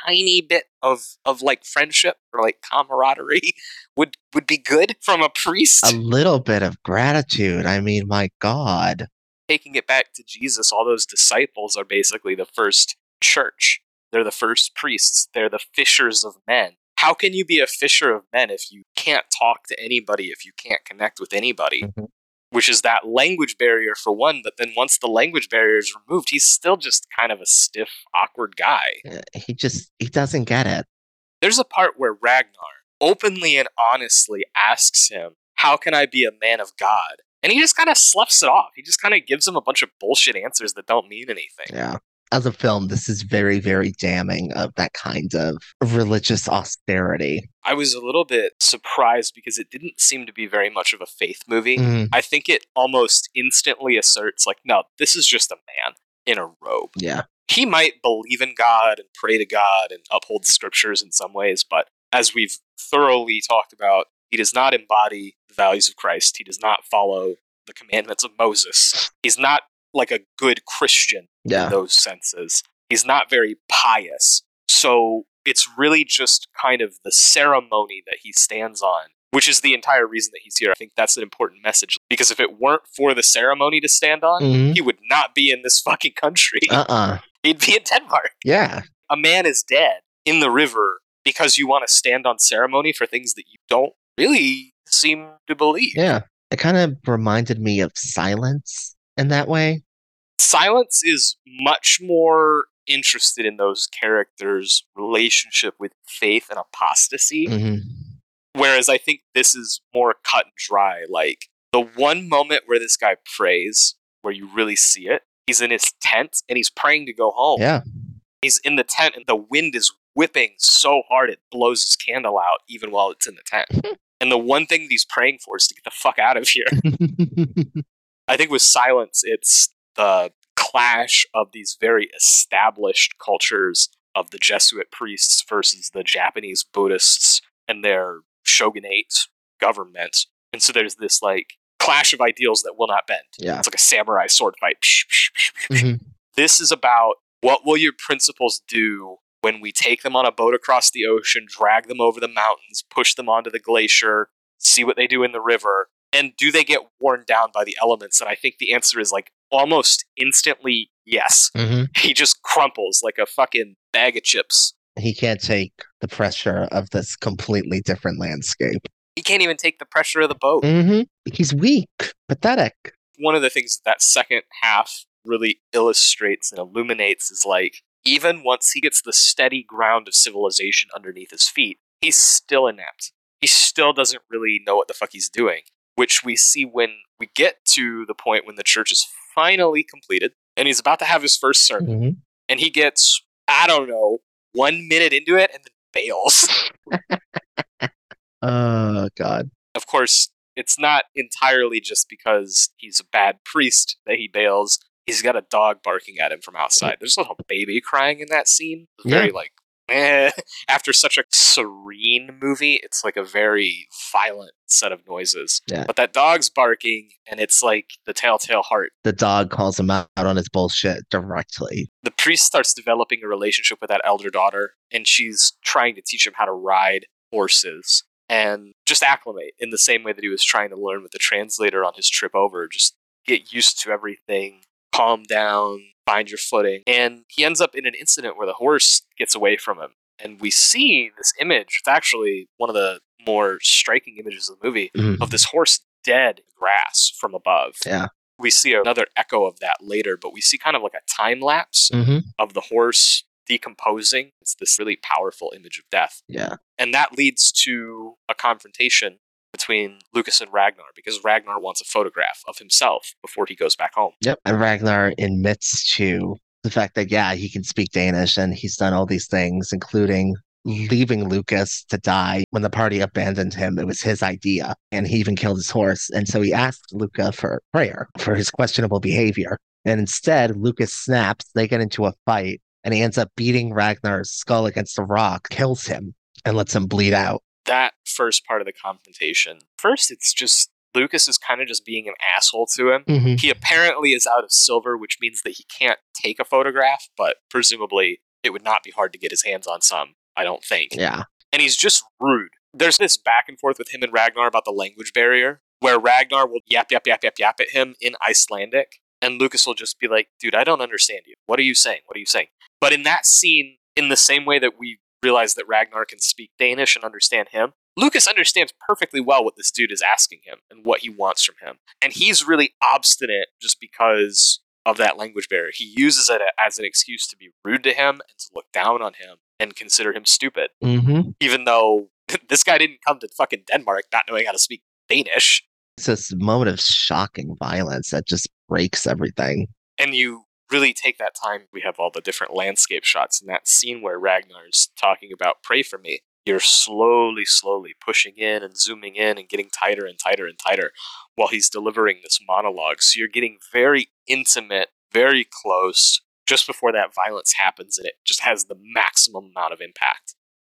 tiny bit of of like friendship or like camaraderie would would be good from a priest. A little bit of gratitude. I mean, my God. Taking it back to Jesus, all those disciples are basically the first church. They're the first priests. They're the fishers of men. How can you be a fisher of men if you can't talk to anybody, if you can't connect with anybody? Mhm. Which is that language barrier for one, but then once the language barrier is removed, he's still just kind of a stiff, awkward guy. Uh, He just, he doesn't get it. there's a part where Ragnar openly and honestly asks him, How can I be a man of God? And he just kind of sloughs it off. He just kind of gives him a bunch of bullshit answers that don't mean anything. Yeah. As a film, this is very, very damning of that kind of religious austerity. I was a little bit surprised because it didn't seem to be very much of a faith movie. Mhm. I think it almost instantly asserts, like, no, this is just a man in a robe. Yeah. he might believe in God and pray to God and uphold the scriptures in some ways, but as we've thoroughly talked about, he does not embody the values of Christ. He does not follow the commandments of Moses. He's not like a good Christian Yeah. in those senses. He's not very pious. So it's really just kind of the ceremony that he stands on, which is the entire reason that he's here. I think that's an important message because if it weren't for the ceremony to stand on, Mhm. he would not be in this fucking country. Uh-uh. He'd be in Denmark. Yeah. A man is dead in the river because you want to stand on ceremony for things that you don't really seem to believe. Yeah. It kind of reminded me of silence in that way. Silence is much more interested in those characters' relationship with faith and apostasy. hmm Whereas I think this is more cut and dry. Like the one moment where this guy prays, where you really see it, he's in his tent and he's praying to go home. Yeah. He's in the tent and the wind is whipping so hard it blows his candle out even while it's in the tent. and the one thing that he's praying for is to get the fuck out of here. I think with silence, it's the clash of these very established cultures of the Jesuit priests versus the Japanese Buddhists and their shogunate government. And so there's this like clash of ideals that will not bend. yeah. It's like a samurai sword fight. Mhm. This is about what will your principles do when we take them on a boat across the ocean, drag them over the mountains, push them onto the glacier, see what they do in the river, and do they get worn down by the elements? And I think the answer is like almost instantly yes. Mhm. He just crumples like a fucking bag of chips. He can't take the pressure of this completely different landscape. He can't even take the pressure of the boat. hmm He's weak, pathetic. one of the things that, that second half really illustrates and illuminates is like even once he gets the steady ground of civilization underneath his feet, he's still inept. He still doesn't really know what the fuck he's doing, which we see when we get to the point when the church is finally completed and he's about to have his first sermon Mhm. and he gets I don't know, 1 minute into it and then bails. Oh God. of course, it's not entirely just because he's a bad priest that he bails. He's got a dog barking at him from outside. There's a little baby crying in that scene. Very Yeah. like, eh. After such a serene movie, it's like a very violent set of noises. Yeah. But that dog's barking, and it's like the telltale heart. The dog calls him out on his bullshit directly. The priest starts developing a relationship with that elder daughter, and she's trying to teach him how to ride horses and just acclimate in the same way that he was trying to learn with the translator on his trip over. Just get used to everything, calm down, find your footing. And he ends up in an incident where the horse gets away from him. And we see this image. It's actually one of the more striking images of the movie Mhm. of this horse dead in grass from above. Yeah. We see another echo of that later, but we see kind of like a time lapse hmm of the horse decomposing. It's this really powerful image of death. Yeah. And that leads to a confrontation between Lucas and Ragnar because Ragnar wants a photograph of himself before he goes back home. Yep. And Ragnar admits to the fact that, yeah, he can speak Danish and he's done all these things, including leaving Lucas to die when the party abandoned him. It was his idea. And he even killed his horse. And so he asked Luca for prayer for his questionable behavior. And instead, Lucas snaps. They get into a fight and he ends up beating Ragnar's skull against a rock, kills him, and lets him bleed out. That first part of the confrontation, first, it's just Lucas is kind of just being an asshole to him. Mhm. He apparently is out of silver, which means that he can't take a photograph, but presumably it would not be hard to get his hands on some, I don't think. Yeah. and he's just rude. There's this back and forth with him and Ragnar about the language barrier, where Ragnar will yap, yap, yap, yap, yap at him in Icelandic, and Lucas will just be like, dude, I don't understand you. What are you saying? What are you saying? But in that scene, in the same way that we realize that Ragnar can speak Danish and understand him, Lucas understands perfectly well what this dude is asking him and what he wants from him. And he's really obstinate just because of that language barrier. He uses it as an excuse to be rude to him and to look down on him and consider him stupid hmm even though this guy didn't come to fucking Denmark not knowing how to speak Danish. It's this moment of shocking violence that just breaks everything. And you really take that time. We have all the different landscape shots and that scene where Ragnar's talking about pray for me. You're slowly, slowly pushing in and zooming in and getting tighter and tighter and tighter while he's delivering this monologue. So you're getting very intimate, very close just before that violence happens, and it just has the maximum amount of impact.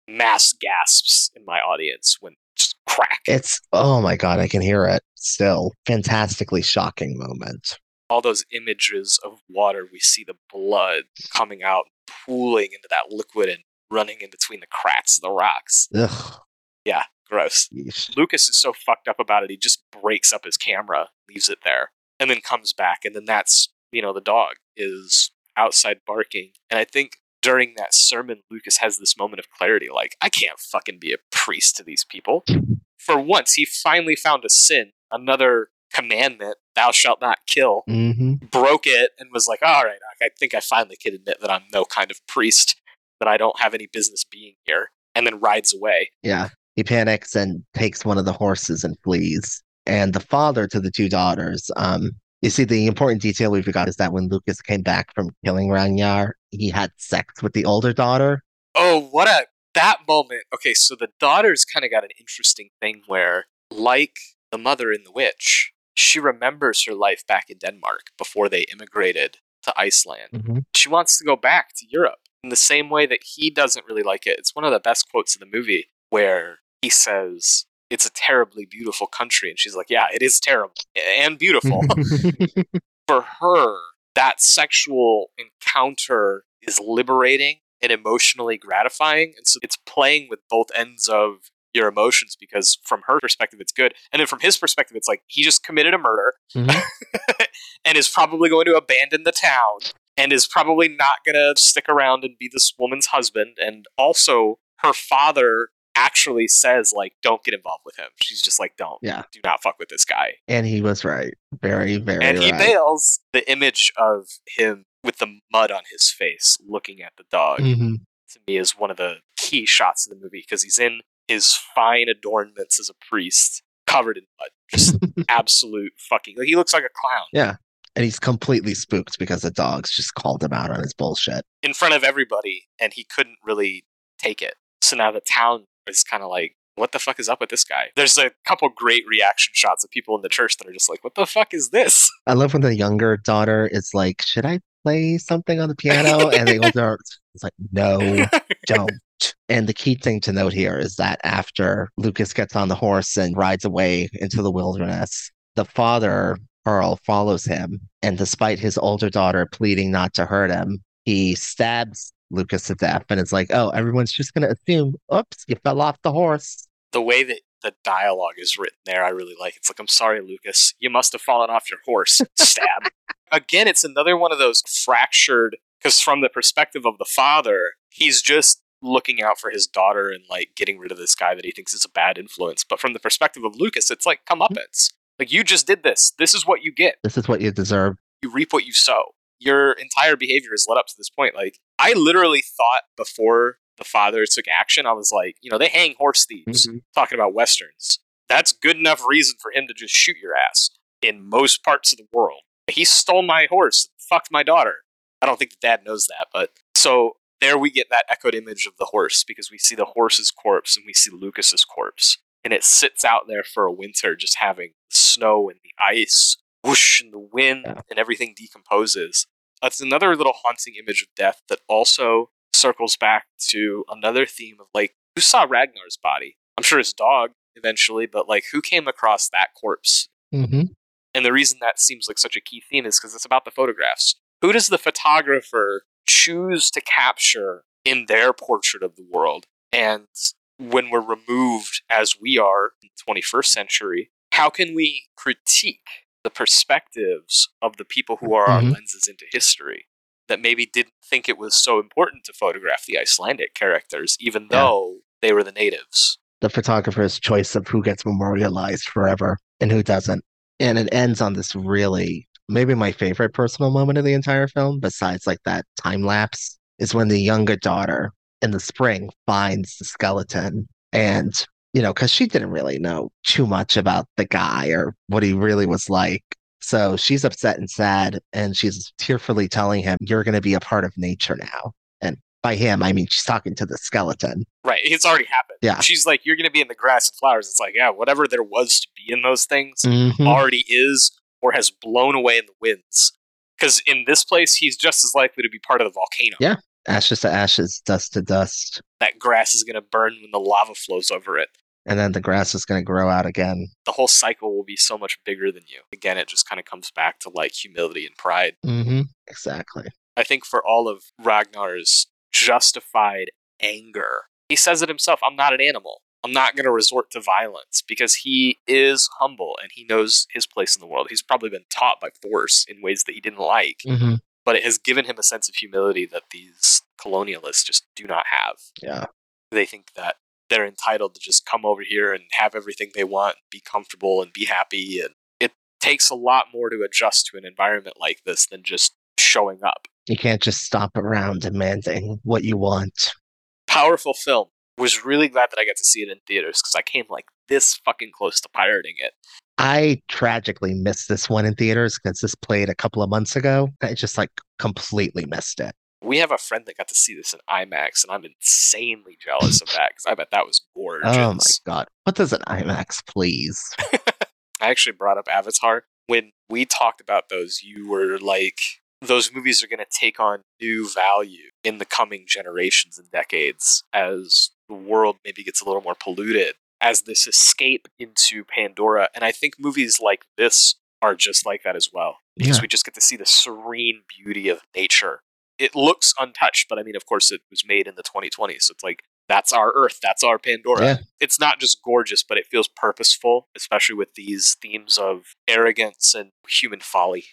Mass gasps in my audience when just crack. It's oh my god, I can hear it still. Fantastically shocking moment. All those images of water, we see the blood coming out, pooling into that liquid and running in between the cracks of the rocks. Ugh. Yeah, gross. Yeesh. Lucas is so fucked up about it, he just breaks up his camera, leaves it there, and then comes back. And then that's, you know, the dog is outside barking. And I think during that sermon, Lucas has this moment of clarity like, I can't fucking be a priest to these people. For once, he finally found a sin, another commandment, thou shalt not kill, hmm broke it, and was like, all right, I think I finally can admit that I'm no kind of priest, that I don't have any business being here, and then rides away. Yeah. He panics and takes one of the horses and flees. And the father to the two daughters, um, you see, the important detail we forgot is that when Lucas came back from killing Ragnar, he had sex with the older daughter. Oh, what a that moment. Okay, so the daughter's kind of got an interesting thing where, like the mother in The Witch, she remembers her life back in Denmark before they immigrated to Iceland. Mm-hmm. She wants to go back to Europe in the same way that he doesn't really like it. It's one of the best quotes in the movie where he says, It's a terribly beautiful country. And she's like, Yeah, it is terrible and beautiful. for her, that sexual encounter is liberating and emotionally gratifying. And so it's playing with both ends of your emotions because from her perspective, it's good. And then from his perspective, it's like he just committed a murder Mhm. and is probably going to abandon the town and is probably not going to stick around and be this woman's husband. And also, her father actually says, like, don't get involved with him. She's just like, don't. Yeah. Do not fuck with this guy and he was right. Very, very and he right. bails the image of him with the mud on his face looking at the dog Mhm. to me is one of the key shots of the movie because he's in his fine adornments as a priest covered in mud just absolute fucking like he looks like a clown Yeah. And he's completely spooked because the dogs just called him out on his bullshit. in front of everybody and he couldn't really take it so now the town is kind of like what the fuck is up with this guy there's a couple great reaction shots of people in the church that are just like what the fuck is this I love when the younger daughter is like, Should I play something on the piano? And the older is like, No, don't. And the key thing to note here is that after Lucas gets on the horse and rides away into the wilderness, the father, Carl, follows him. And despite his older daughter pleading not to hurt him, he stabs Lucas to death and it's like, Oh, everyone's just going to assume, Oops, you fell off the horse. the way that the dialogue is written there, I really like. It's like, I'm sorry, Lucas, you must have fallen off your horse. Stab. Again, it's another one of those fractured, because from the perspective of the father, he's just looking out for his daughter and like getting rid of this guy that he thinks is a bad influence. But from the perspective of Lucas, it's like comeuppance. Like, you just did this. This is what you get. This is what you deserve. You reap what you sow. Your entire behavior has led up to this point. Like, I literally thought before the father took action, I was like, you know, they hang horse thieves mm-hmm. talking about westerns. That's good enough reason for him to just shoot your ass in most parts of the world. He stole my horse, fucked my daughter. I don't think the dad knows that, but so there we get that echoed image of the horse because we see the horse's corpse and we see Lucas's corpse, and it sits out there for a winter, just having the snow and the ice, whoosh, and the wind, and everything decomposes. That's another little haunting image of death that also circles back to another theme of like who saw Ragnar's body? I'm sure his dog eventually, but like who came across that corpse? hmm And the reason that seems like such a key theme is because it's about the photographs. Who does the photographer choose to capture in their portrait of the world? And when we're removed as we are in the 21st century, how can we critique the perspectives of the people who are our Mhm. lenses into history that maybe didn't think it was so important to photograph the Icelandic characters, even Yeah. though they were the natives? The photographer's choice of who gets memorialized forever and who doesn't. And it ends on this really, maybe my favorite personal moment of the entire film, besides like that time lapse, is when the younger daughter in the spring finds the skeleton. And, you know, because she didn't really know too much about the guy or what he really was like. So she's upset and sad, and she's tearfully telling him, You're going to be a part of nature now. And by him, I mean, she's talking to the skeleton. Right, it's already happened. Yeah. She's like, you're going to be in the grass and flowers. It's like, yeah, whatever there was to be in those things Mhm. already is or has blown away in the winds. Because in this place, he's just as likely to be part of the volcano. Yeah. Ashes to ashes, dust to dust. That grass is going to burn when the lava flows over it. And then the grass is going to grow out again. The whole cycle will be so much bigger than you. Again, it just kind of comes back to like humility and pride. Mm-hmm. Exactly. I think for all of Ragnar's justified anger, he says it himself I'm not an animal. I'm not going to resort to violence because he is humble and he knows his place in the world. He's probably been taught by force in ways that he didn't like, Mm-hmm. but it has given him a sense of humility that these colonialists just do not have. Yeah. They think that they're entitled to just come over here and have everything they want, be comfortable and be happy. And it takes a lot more to adjust to an environment like this than just showing up. You can't just stop around demanding what you want. Powerful film. Was really glad that I got to see it in theaters because I came like this fucking close to pirating it. I tragically missed this one in theaters because this played a couple of months ago. I just like completely missed it. We have a friend that got to see this in IMAX, and I'm insanely jealous of that because I bet that was gorgeous. Oh my god. What does an IMAX, please? I actually brought up Avatar. When we talked about those, you were like, those movies are going to take on new value in the coming generations and decades as the world maybe gets a little more polluted, as this escape into Pandora. And I think movies like this are just like that as well, because Yeah. we just get to see the serene beauty of nature. It looks untouched, but I mean, of course, it was made in the 2020s. So it's like, that's our Earth, that's our Pandora Yeah. it's not just gorgeous, but it feels purposeful, especially with these themes of arrogance and human folly.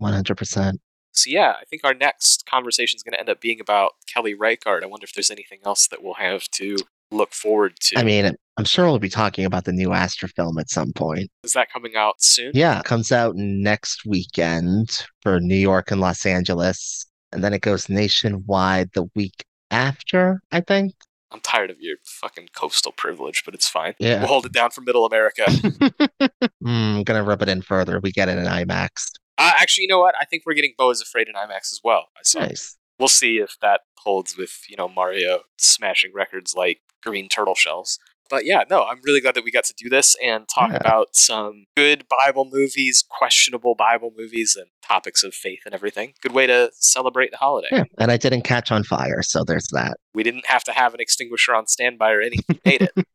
100%. So yeah, I think our next conversation is going to end up being about Kelly Reichardt. I wonder if there's anything else that we'll have to look forward to. I mean, I'm sure we'll be talking about the new Aster film at some point. is that coming out soon? Yeah, it comes out next weekend for New York and Los Angeles. And then it goes nationwide the week after, I think. I'm tired of your fucking coastal privilege, but it's fine. Yeah. We'll hold it down for Middle America. mm, I'm going to rub it in further. We get it in IMAX. Uh, actually, you know what? I think we're getting Beau is Afraid in IMAX as well. Saw. Nice. We'll see if that holds with you know Mario smashing records like Green Turtle Shells. But yeah, no, I'm really glad that we got to do this and talk Yeah. about some good Bible movies, questionable Bible movies, and topics of faith and everything. Good way to celebrate the holiday. Yeah. And I didn't catch on fire, so there's that. We didn't have to have an extinguisher on standby or anything. We made it.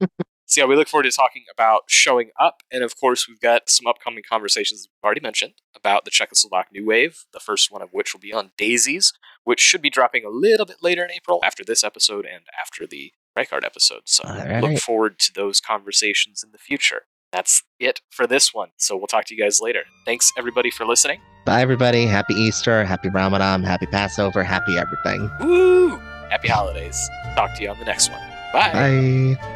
so yeah, we look forward to talking about showing up, and of course, we've got some upcoming conversations we've already mentioned about the Czechoslovak New Wave. The first one of which will be on Daisies, which should be dropping a little bit later in April after this episode and after the Reichardt episode. So All look forward to those conversations in the future. That's it for this one. So we'll talk to you guys later. Thanks everybody for listening. Bye, everybody. Happy Easter. Happy Ramadan. Happy Passover. Happy everything. Woo! Happy holidays. Talk to you on the next one. Bye. Bye.